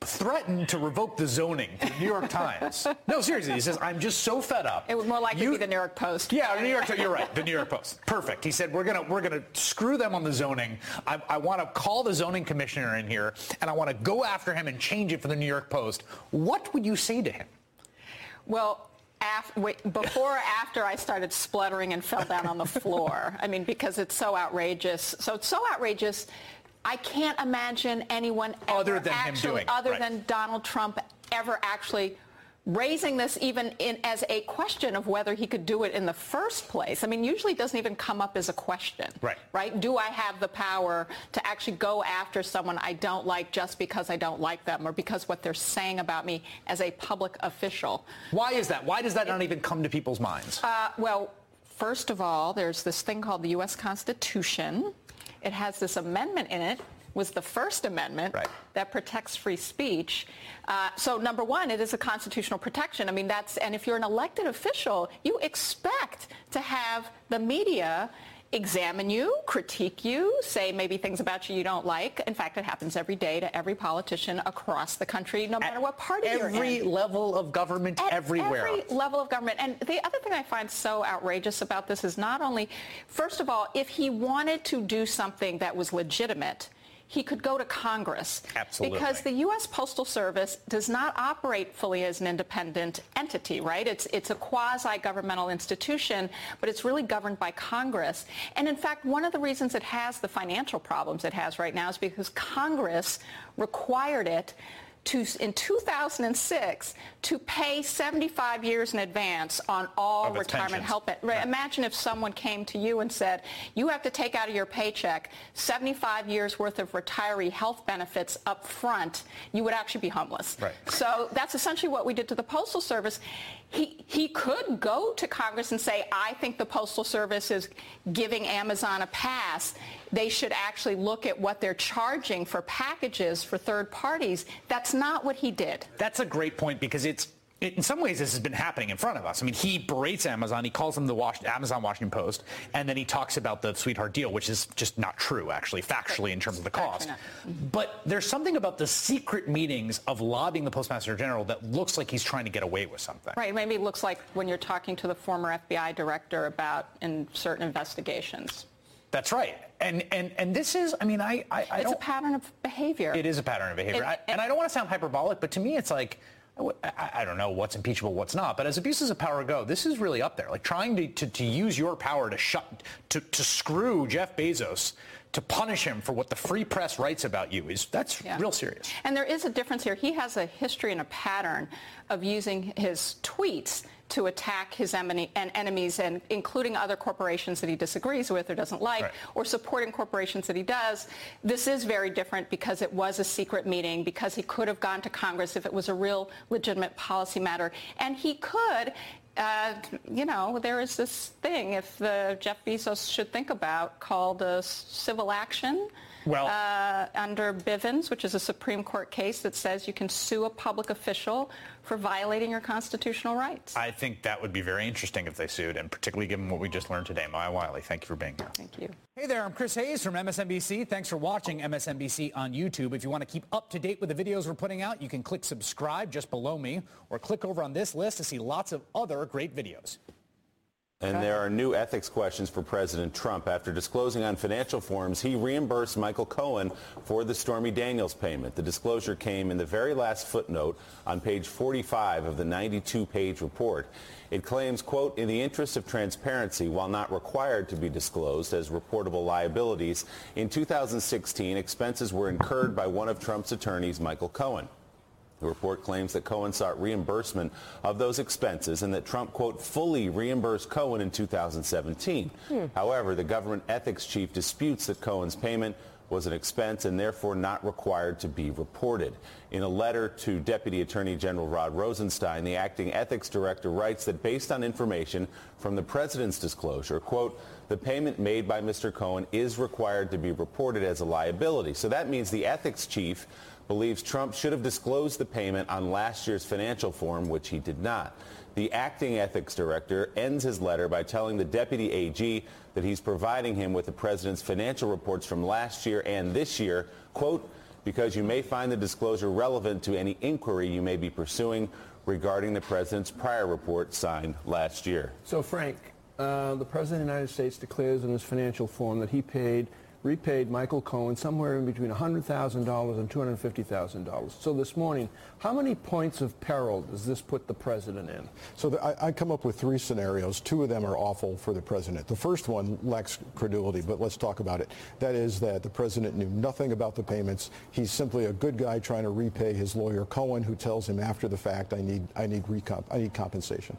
threatened to revoke the zoning to the New York Times. No, seriously, he says, I'm just so fed up. It would more likely you, be the New York Post. Yeah, the New York, you're right, the New York Post. Perfect. He said, we're going to we're gonna screw them on the zoning. I, I want to call the zoning commissioner in here, and I want to go after him and change it for the New York Post. What would you say to him? Well, after, wait, before or after I started spluttering and fell down on the floor. I mean, because it's so outrageous. So it's so outrageous I can't imagine anyone other than actually, doing, other right. than Donald Trump ever actually raising this even in, as a question of whether he could do it in the first place. I mean, usually it doesn't even come up as a question. Right. Right? Do I have the power to actually go after someone I don't like just because I don't like them or because what they're saying about me as a public official? Why is that? Why does that it, not even come to people's minds? Uh, well, first of all, there's this thing called the U.S. Constitution it has this amendment in it was the First Amendment right. that protects free speech. Uh, so number one, it is a constitutional protection. I mean, that's, and if you're an elected official, you expect to have the media examine you, critique you, say maybe things about you you don't like. In fact, it happens every day to every politician across the country, no matter At what party you're in. Every level of government, At everywhere. Every level of government. And the other thing I find so outrageous about this is not only, first of all, if he wanted to do something that was legitimate, he could go to Congress. Absolutely. Because the U.S. Postal Service does not operate fully as an independent entity, right? It's, it's a quasi-governmental institution, but it's really governed by Congress. And in fact, one of the reasons it has the financial problems it has right now is because Congress required it to, in 2006 to pay 75 years in advance on all retirement health. Right. Imagine if someone came to you and said, you have to take out of your paycheck 75 years worth of retiree health benefits up front. You would actually be homeless. Right. So that's essentially what we did to the Postal Service. He, he could go to Congress and say, I think the Postal Service is giving Amazon a pass. They should actually look at what they're charging for packages for third parties. That's not what he did. That's a great point because it's in some ways, this has been happening in front of us. I mean, he berates Amazon. He calls them the Was- Amazon Washington Post, and then he talks about the sweetheart deal, which is just not true, actually, factually in terms of the cost. But there's something about the secret meetings of lobbying the Postmaster General that looks like he's trying to get away with something. Right. Maybe it looks like when you're talking to the former FBI director about in certain investigations. That's right. And and and this is, I mean, I I, I it's a pattern of behavior. It is a pattern of behavior, It- I, it- and I don't want to sound hyperbolic, but to me, it's like. I, I don't know what's impeachable, what's not, but as abuses of power go, this is really up there. Like trying to, to, to use your power to shut, to, to screw Jeff Bezos, to punish him for what the free press writes about you is, that's Yeah. real serious. And there is a difference here. He has a history and a pattern of using his tweets to attack his en- enemies, and including other corporations that he disagrees with or doesn't like, right. or supporting corporations that he does. This is very different because it was a secret meeting, because he could have gone to Congress if it was a real legitimate policy matter, and he could uh, you know, there is this thing, if the Jeff Bezos should think about, called a civil action well, uh, under Bivens, which is a Supreme Court case that says you can sue a public official for violating your constitutional rights. I think that would be very interesting if they sued, and particularly given what we just learned today. Maya Wiley, thank you for being here. Thank you. Hey there, I'm Chris Hayes from MSNBC. Thanks for watching MSNBC on YouTube. If you want to keep up to date with the videos we're putting out, you can click subscribe just below me, or click over on this list to see lots of other great videos. And there are new ethics questions for President Trump. After disclosing on financial forums, he reimbursed Michael Cohen for the Stormy Daniels payment. The disclosure came in the very last footnote on page 45 of the 92-page report. It claims, quote, in the interest of transparency, while not required to be disclosed as reportable liabilities, in 2016, expenses were incurred by one of Trump's attorneys, Michael Cohen. The report claims that Cohen sought reimbursement of those expenses and that Trump, quote, fully reimbursed Cohen in 2017. Hmm. However, the government ethics chief disputes that Cohen's payment was an expense and therefore not required to be reported. In a letter to Deputy Attorney General Rod Rosenstein, the acting ethics director writes that based on information from the president's disclosure, quote, the payment made by Mr. Cohen is required to be reported as a liability. So that means the ethics chief believes Trump should have disclosed the payment on last year's financial form, which he did not. The acting ethics director ends his letter by telling the deputy AG that he's providing him with the president's financial reports from last year and this year, quote, because you may find the disclosure relevant to any inquiry you may be pursuing regarding the president's prior report signed last year. So, Frank, uh, the president of the United States declares in his financial form that he paid repaid Michael Cohen somewhere in between $100,000 and $250,000. So this morning, how many points of peril does this put the president in? So the, I, I, come up with three scenarios. Two of them are awful for the president. The first one lacks credulity, but let's talk about it. That is that the president knew nothing about the payments. He's simply a good guy trying to repay his lawyer Cohen, who tells him after the fact, "I need, I need, recomp- I need compensation."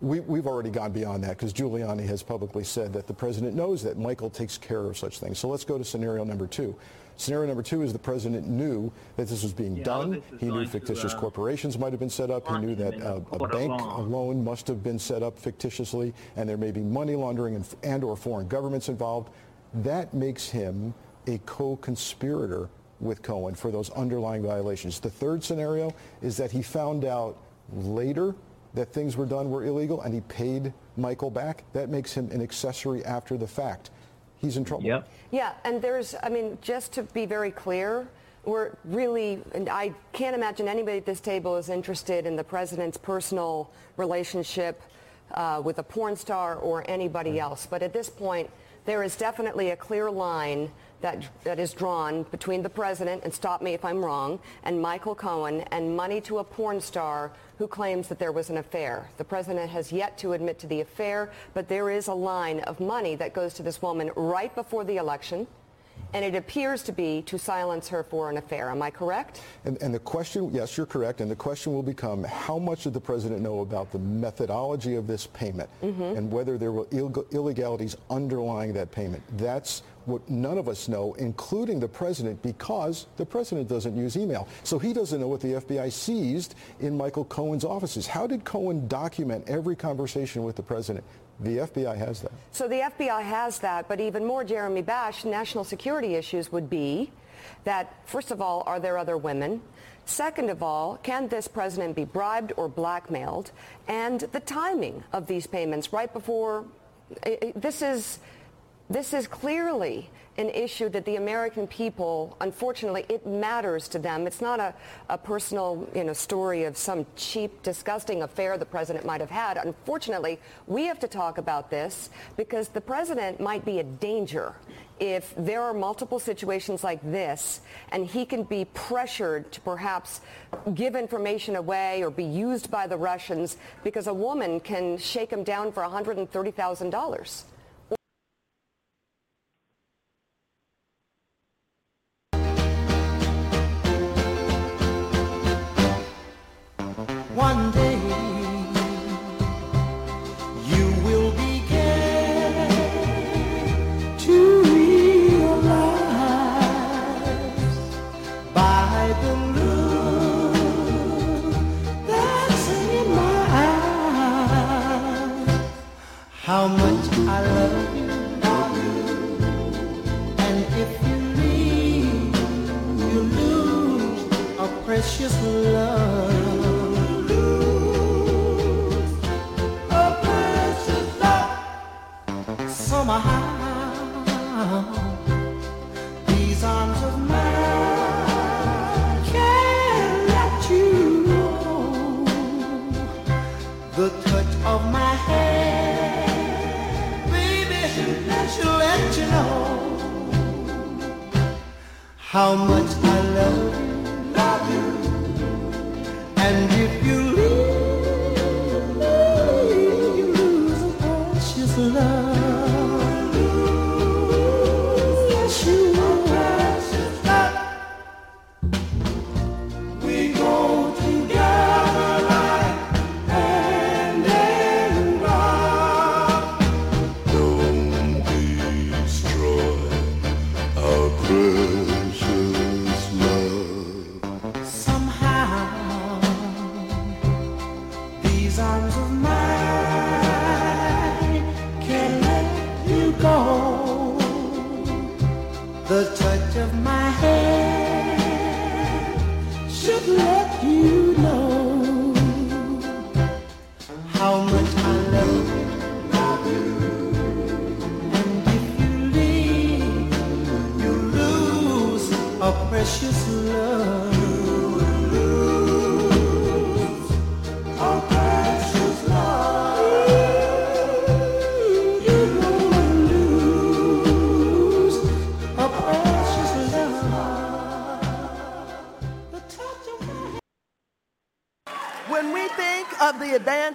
We, we've already gone beyond that because Giuliani has publicly said that the president knows that Michael takes care of such things. So let's go to scenario number two. Scenario number two is the president knew that this was being yeah, done. He knew fictitious to, uh, corporations might have been set up. He knew that uh, a bank loan must have been set up fictitiously, and there may be money laundering and, and or foreign governments involved. That makes him a co-conspirator with Cohen for those underlying violations. The third scenario is that he found out later that things were done were illegal and he paid Michael back, that makes him an accessory after the fact. He's in trouble. Yep. Yeah, and there's, I mean, just to be very clear, we're really, and I can't imagine anybody at this table is interested in the president's personal relationship uh, with a porn star or anybody else. But at this point, there is definitely a clear line that, that is drawn between the president, and stop me if I'm wrong, and Michael Cohen and money to a porn star who claims that there was an affair. The president has yet to admit to the affair, but there is a line of money that goes to this woman right before the election and it appears to be to silence her for an affair. Am I correct? And, and, the question, yes, you're correct. And the question will become, how much did the president know about the methodology of this payment mm-hmm. and whether there were Ill- illegalities underlying that payment? That's what none of us know, including the president, because the president doesn't use email. So he doesn't know what the FBI seized in Michael Cohen's offices. How did Cohen document every conversation with the president? The FBI has that. So the FBI has that, but even more, Jeremy Bash, national security issues would be that, first of all, are there other women? Second of all, can this president be bribed or blackmailed? And the timing of these payments right before, this is, this is clearly an issue that the American people, unfortunately, it matters to them. It's not a, a personal you know, story of some cheap, disgusting affair the president might have had. Unfortunately, we have to talk about this because the president might be a danger if there are multiple situations like this and he can be pressured to perhaps give information away or be used by the Russians because a woman can shake him down for $130,000.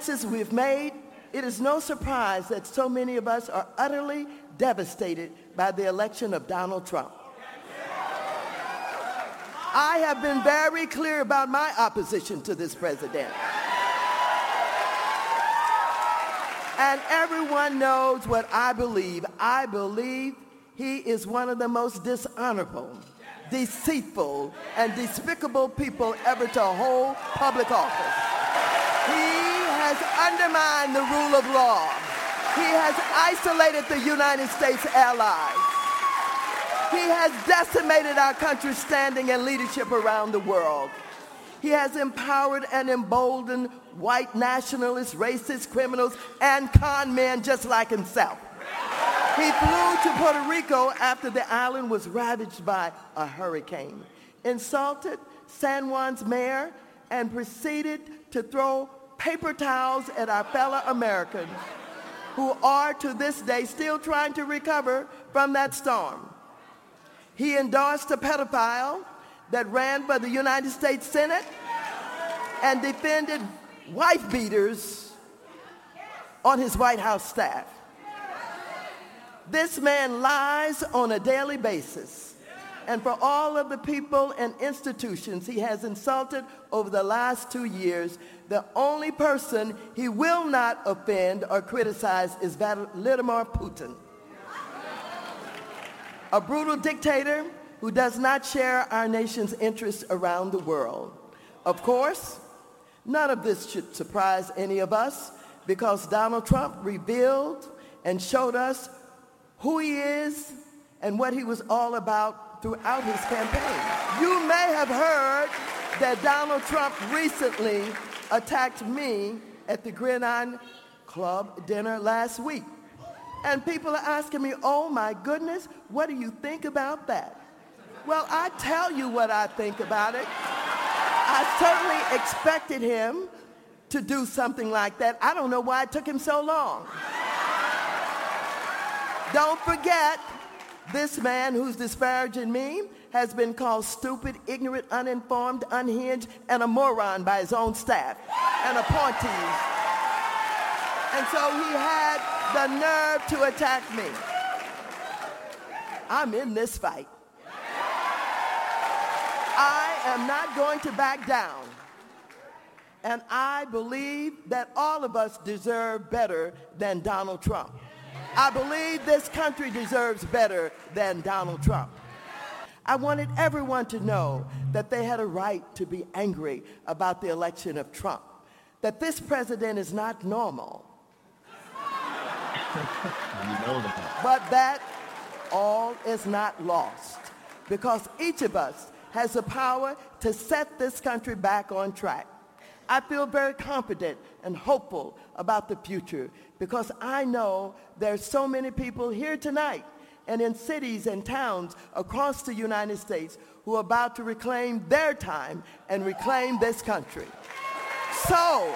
Advances we've made, it is no surprise that so many of us are utterly devastated by the election of Donald Trump. I have been very clear about my opposition to this president. And everyone knows what I believe. I believe he is one of the most dishonorable, deceitful, and despicable people ever to hold public office. He undermined the rule of law. He has isolated the United States allies. He has decimated our country's standing and leadership around the world. He has empowered and emboldened white nationalists, racist criminals, and con men just like himself. He flew to Puerto Rico after the island was ravaged by a hurricane, insulted San Juan's mayor, and proceeded to throw paper towels at our fellow Americans who are to this day still trying to recover from that storm. He endorsed a pedophile that ran for the United States Senate and defended wife beaters on his White House staff. This man lies on a daily basis. And for all of the people and institutions he has insulted over the last two years, the only person he will not offend or criticize is Vladimir Putin a brutal dictator who does not share our nation's interests around the world. Of course, none of this should surprise any of us because Donald Trump revealed and showed us who he is and what he was all about throughout his campaign. You may have heard that Donald Trump recently attacked me at the Gridiron Club dinner last week. And people are asking me, oh my goodness, what do you think about that? Well, I tell you what I think about it. I certainly expected him to do something like that. I don't know why it took him so long. Don't forget, this man who's disparaging me has been called stupid, ignorant, uninformed, unhinged, and a moron by his own staff and appointees. And so he had the nerve to attack me. I'm in this fight. I am not going to back down. And I believe that all of us deserve better than Donald Trump. I believe this country deserves better than Donald Trump. I wanted everyone to know that they had a right to be angry about the election of Trump, that this president is not normal, but that all is not lost because each of us has the power to set this country back on track. I feel very confident and hopeful about the future because I know there's so many people here tonight and in cities and towns across the United States who are about to reclaim their time and reclaim this country. So,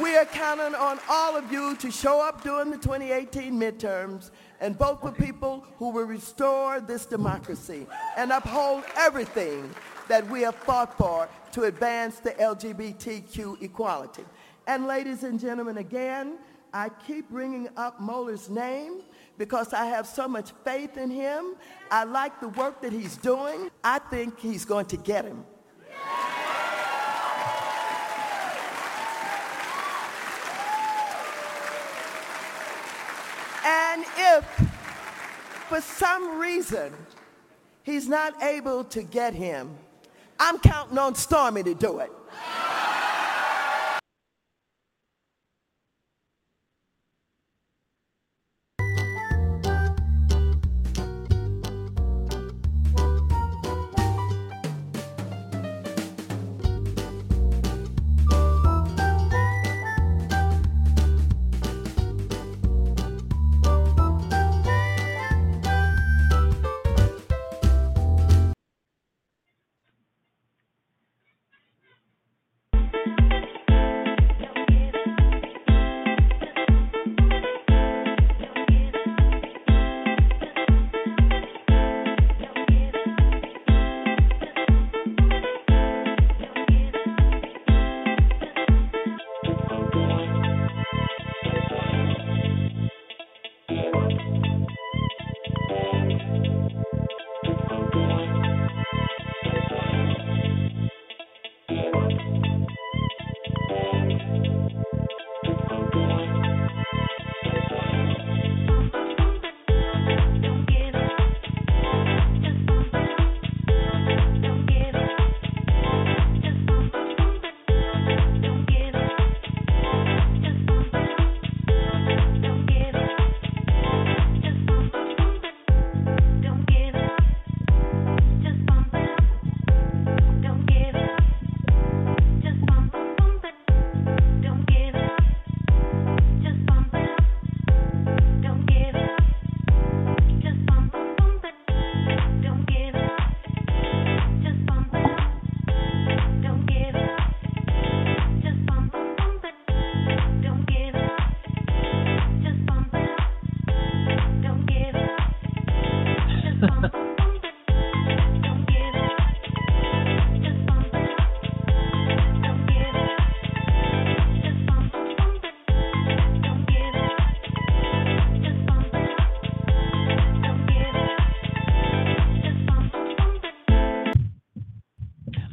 we are counting on all of you to show up during the 2018 midterms and vote for people who will restore this democracy and uphold everything that we have fought for to advance the LGBTQ equality. And ladies and gentlemen, again, I keep bringing up Mueller's name because I have so much faith in him. I like the work that he's doing. I think he's going to get him. And if for some reason he's not able to get him, I'm counting on Stormy to do it.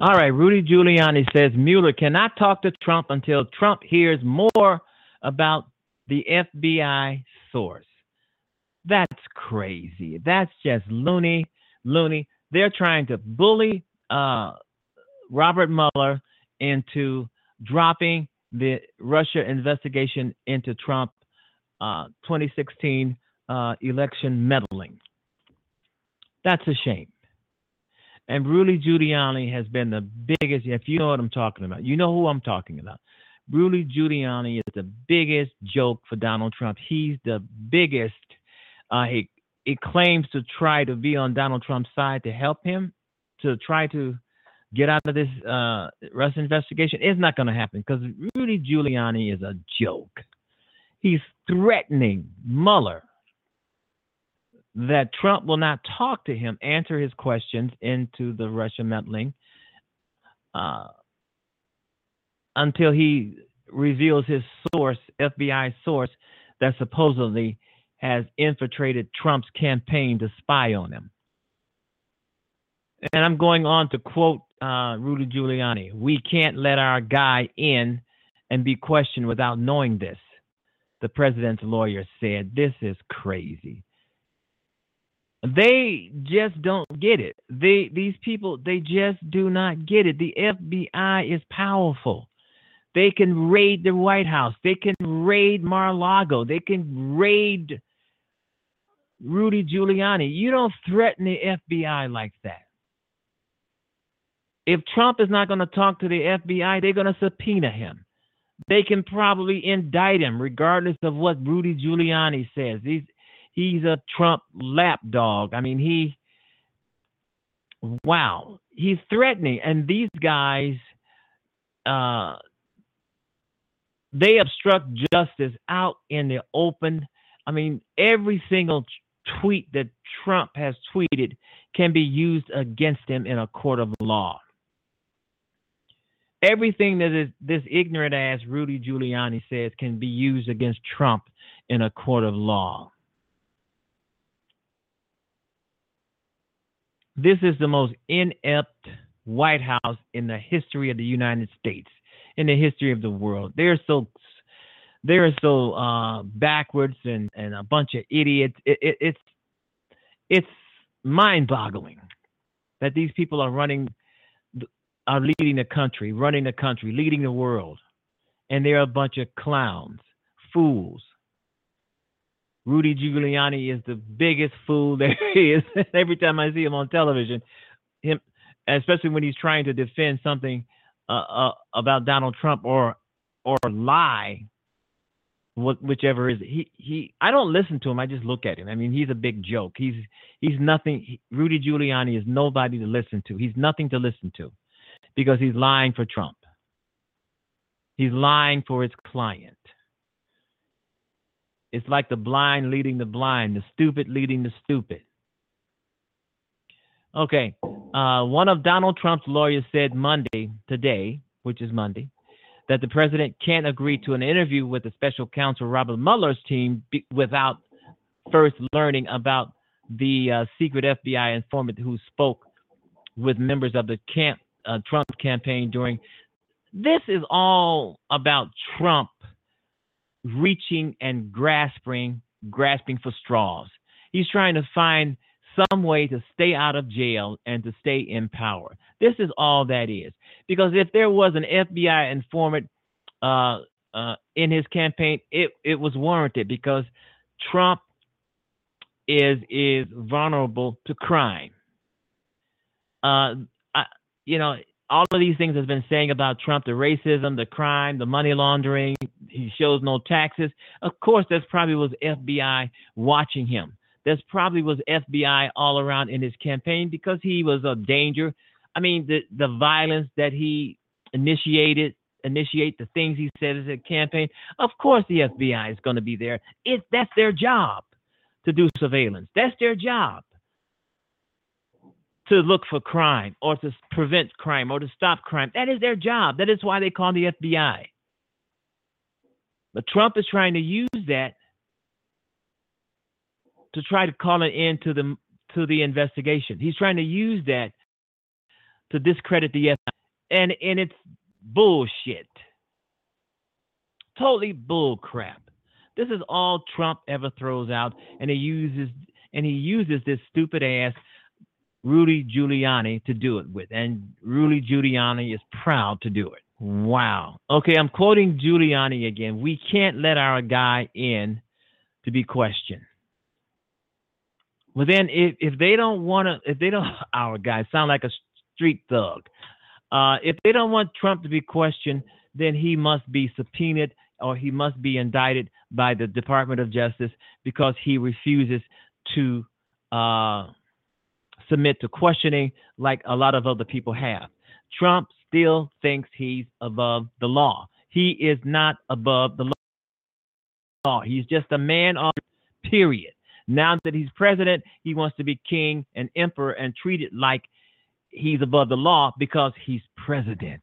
All right, Rudy Giuliani says Mueller cannot talk to Trump until Trump hears more about the FBI source. That's crazy. That's just loony, loony. They're trying to bully uh, Robert Mueller into dropping the Russia investigation into Trump uh, 2016 uh, election meddling. That's a shame. And Rudy Giuliani has been the biggest, if you know what I'm talking about, you know who I'm talking about. Rudy Giuliani is the biggest joke for Donald Trump. He's the biggest. Uh, he, he claims to try to be on Donald Trump's side to help him to try to get out of this uh, Russia investigation. It's not going to happen because Rudy Giuliani is a joke. He's threatening Mueller that Trump will not talk to him, answer his questions into the Russia meddling uh, until he reveals his source, FBI source, that supposedly has infiltrated Trump's campaign to spy on him. And I'm going on to quote uh, Rudy Giuliani We can't let our guy in and be questioned without knowing this. The president's lawyer said, This is crazy they just don't get it. They these people they just do not get it. The FBI is powerful. They can raid the White House. They can raid Mar-a-Lago. They can raid Rudy Giuliani. You don't threaten the FBI like that. If Trump is not going to talk to the FBI, they're going to subpoena him. They can probably indict him regardless of what Rudy Giuliani says. He's he's a Trump lapdog. I mean, he wow, he's threatening and these guys uh they obstruct justice out in the open. I mean, every single tweet that Trump has tweeted can be used against him in a court of law. Everything that is this ignorant ass Rudy Giuliani says can be used against Trump in a court of law. This is the most inept White House in the history of the United States, in the history of the world. They're so they're so uh, backwards and, and a bunch of idiots. It, it, it's it's mind-boggling that these people are running are leading the country, running the country, leading the world, and they're a bunch of clowns, fools. Rudy Giuliani is the biggest fool there is. Every time I see him on television, him, especially when he's trying to defend something uh, uh, about Donald Trump or or lie, what, whichever is he he. I don't listen to him. I just look at him. I mean, he's a big joke. He's he's nothing. He, Rudy Giuliani is nobody to listen to. He's nothing to listen to because he's lying for Trump. He's lying for his client. It's like the blind leading the blind, the stupid leading the stupid. Okay. Uh, one of Donald Trump's lawyers said Monday, today, which is Monday, that the president can't agree to an interview with the special counsel Robert Mueller's team without first learning about the uh, secret FBI informant who spoke with members of the camp uh, Trump campaign during. This is all about Trump reaching and grasping, grasping for straws. He's trying to find some way to stay out of jail and to stay in power. This is all that is. Because if there was an FBI informant uh, uh, in his campaign, it it was warranted because Trump is is vulnerable to crime. Uh, I, you know, all of these things has been saying about Trump, the racism, the crime, the money laundering. He shows no taxes. Of course, there's probably was FBI watching him. There's probably was FBI all around in his campaign because he was a danger. I mean, the the violence that he initiated, initiate the things he said as a campaign. Of course, the FBI is going to be there. It that's their job to do surveillance. That's their job to look for crime or to prevent crime or to stop crime. That is their job. That is why they call the FBI. But Trump is trying to use that to try to call an end to the to the investigation. He's trying to use that to discredit the FBI, and and it's bullshit. Totally bull crap. This is all Trump ever throws out, and he uses and he uses this stupid ass Rudy Giuliani to do it with. And Rudy Giuliani is proud to do it. Wow. Okay, I'm quoting Giuliani again. We can't let our guy in to be questioned. Well, then, if, if they don't want to, if they don't, our guy sound like a street thug. Uh, if they don't want Trump to be questioned, then he must be subpoenaed or he must be indicted by the Department of Justice because he refuses to uh, submit to questioning like a lot of other people have. Trump still thinks he's above the law. He is not above the law. He's just a man on period. Now that he's president, he wants to be king and emperor and treat it like he's above the law because he's president.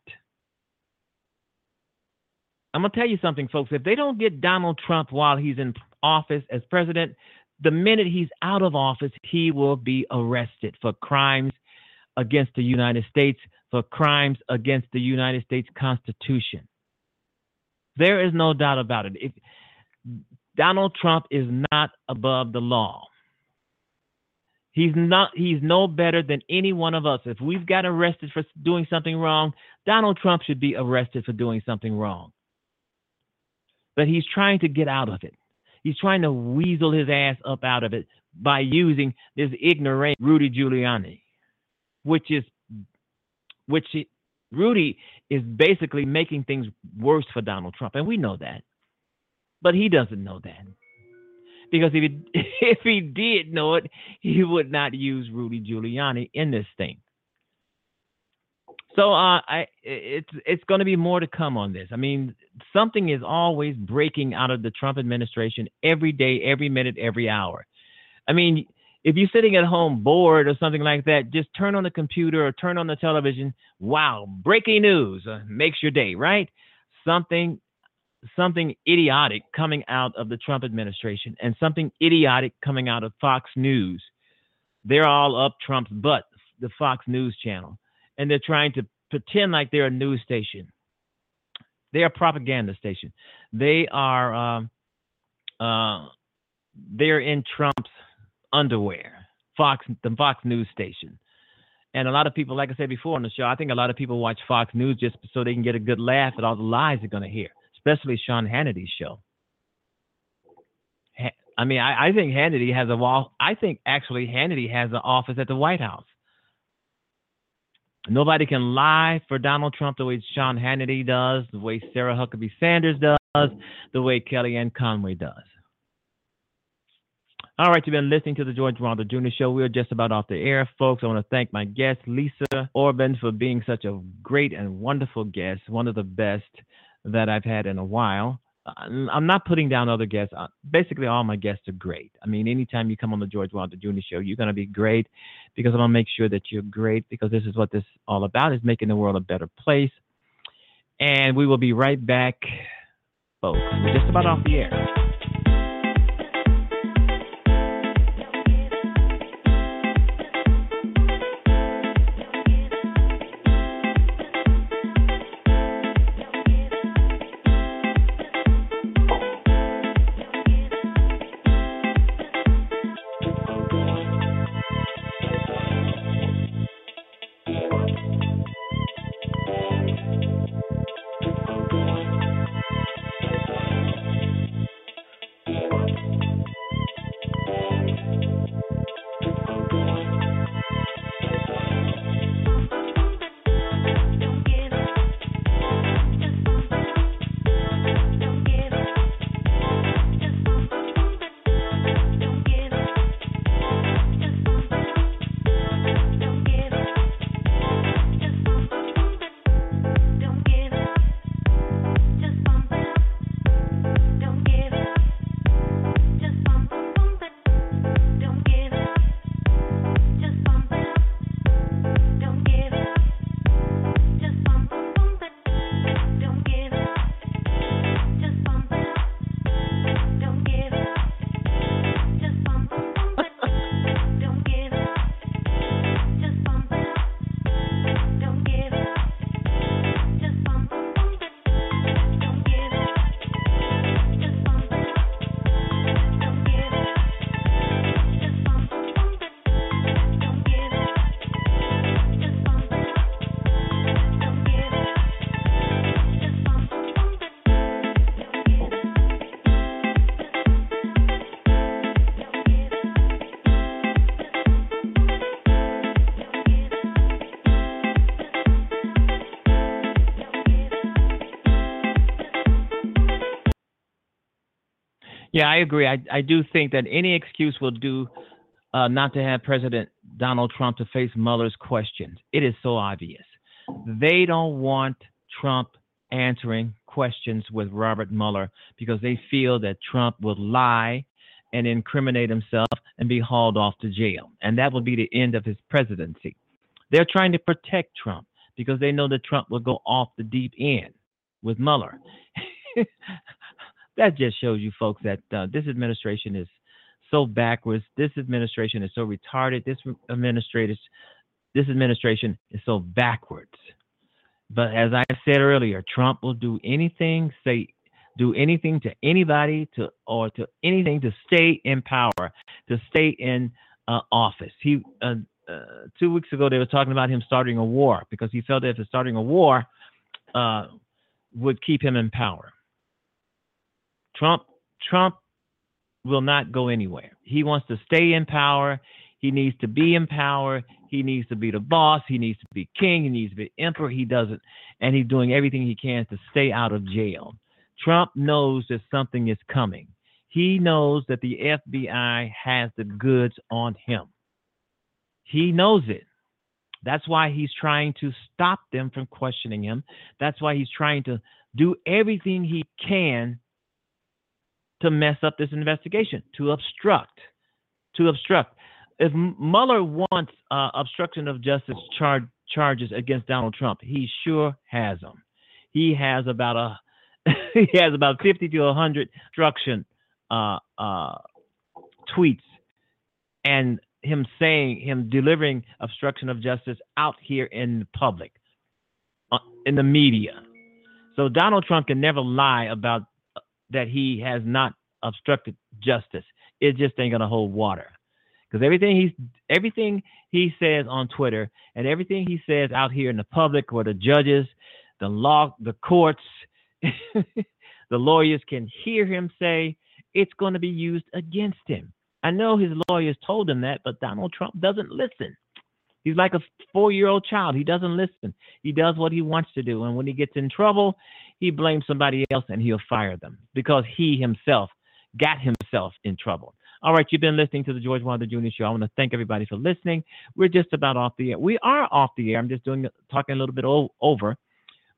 I'm going to tell you something, folks. If they don't get Donald Trump while he's in office as president, the minute he's out of office, he will be arrested for crimes against the United States, for crimes against the United States Constitution. There is no doubt about it. If Donald Trump is not above the law. He's not he's no better than any one of us. If we've got arrested for doing something wrong, Donald Trump should be arrested for doing something wrong. But he's trying to get out of it. He's trying to weasel his ass up out of it by using this ignorant Rudy Giuliani, which is which he, Rudy is basically making things worse for Donald Trump, and we know that, but he doesn't know that because if he if he did know it, he would not use Rudy Giuliani in this thing. So uh, I it's it's going to be more to come on this. I mean, something is always breaking out of the Trump administration every day, every minute, every hour. I mean, if you're sitting at home bored or something like that, just turn on the computer or turn on the television. Wow, breaking news uh, makes your day, right? Something something idiotic coming out of the Trump administration and something idiotic coming out of Fox News. They're all up Trump's butt, the Fox News channel, and they're trying to pretend like they're a news station. They're a propaganda station. They are um, uh, they're in Trump's underwear. Fox, the Fox News station. And a lot of people, like I said before on the show, I think a lot of people watch Fox News just so they can get a good laugh at all the lies they're going to hear, especially Sean Hannity's show. I mean, I, I think Hannity has a wall. I think actually Hannity has an office at the White House. Nobody can lie for Donald Trump the way Sean Hannity does, the way Sarah Huckabee Sanders does, the way Kellyanne Conway does. All right, you've been listening to the George Wilder Jr. Show. We're just about off the air, folks. I want to thank my guest, Lisa Orban, for being such a great and wonderful guest, one of the best that I've had in a while. I'm not putting down other guests. Uh, basically, all my guests are great. I mean, anytime you come on the George Wilder Jr. Show, you're going to be great because I'm going to make sure that you're great because this is what this is all about is making the world a better place. And we will be right back, folks. Just about off the air. Yeah, I agree. I, I do think that any excuse will do uh, not to have President Donald Trump to face Mueller's questions. It is so obvious. They don't want Trump answering questions with Robert Mueller because they feel that Trump will lie and incriminate himself and be hauled off to jail. And that will be the end of his presidency. They're trying to protect Trump because they know that Trump will go off the deep end with Mueller. that just shows you folks that uh, this administration is so backwards. This administration is so retarded. This administration, this administration is so backwards. But as I said earlier, Trump will do anything, say, do anything to anybody to or to anything to stay in power, to stay in uh, office. He uh, uh, two weeks ago they were talking about him starting a war because he felt that if starting a war uh, would keep him in power. Trump Trump will not go anywhere. He wants to stay in power. He needs to be in power. He needs to be the boss. He needs to be king. He needs to be emperor. He doesn't, and he's doing everything he can to stay out of jail. Trump knows that something is coming. He knows that the FBI has the goods on him. He knows it. That's why he's trying to stop them from questioning him. That's why he's trying to do everything he can to mess up this investigation, to obstruct, to obstruct. If Mueller wants uh, obstruction of justice char- charges against Donald Trump, he sure has them. He has about a he has about 50 to 100 obstruction uh, uh, tweets and him saying him delivering obstruction of justice out here in the public uh, in the media so donald trump can never lie about that he has not obstructed justice it just ain't gonna hold water because everything he's everything he says on twitter and everything he says out here in the public where the judges the law the courts the lawyers can hear him say it's to be used against him. I know his lawyers told him that, but Donald Trump doesn't listen. He's like a four year old child. He doesn't listen. He does what he wants to do. And when he gets in trouble, he blames somebody else and he'll fire them because he himself got himself in trouble. All right, you've been listening to the George Wilder Jr. Show. I want to thank everybody for listening. We're just about off the air. We are off the air. I'm just doing talking a little bit o- over.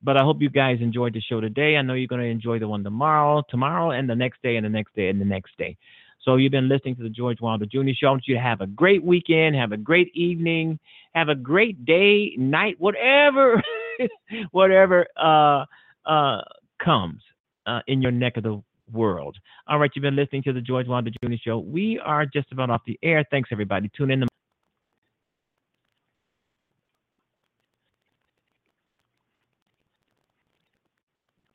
But I hope you guys enjoyed the show today. I know you're going to enjoy the one tomorrow, tomorrow, and the next day, and the next day, and the next day. So you've been listening to the George Wilder Jr. Show. I want you to have a great weekend, have a great evening, have a great day, night, whatever, whatever uh, uh, comes uh, in your neck of the world. All right, you've been listening to the George Wilder Jr. Show. We are just about off the air. Thanks, everybody. Tune in tomorrow.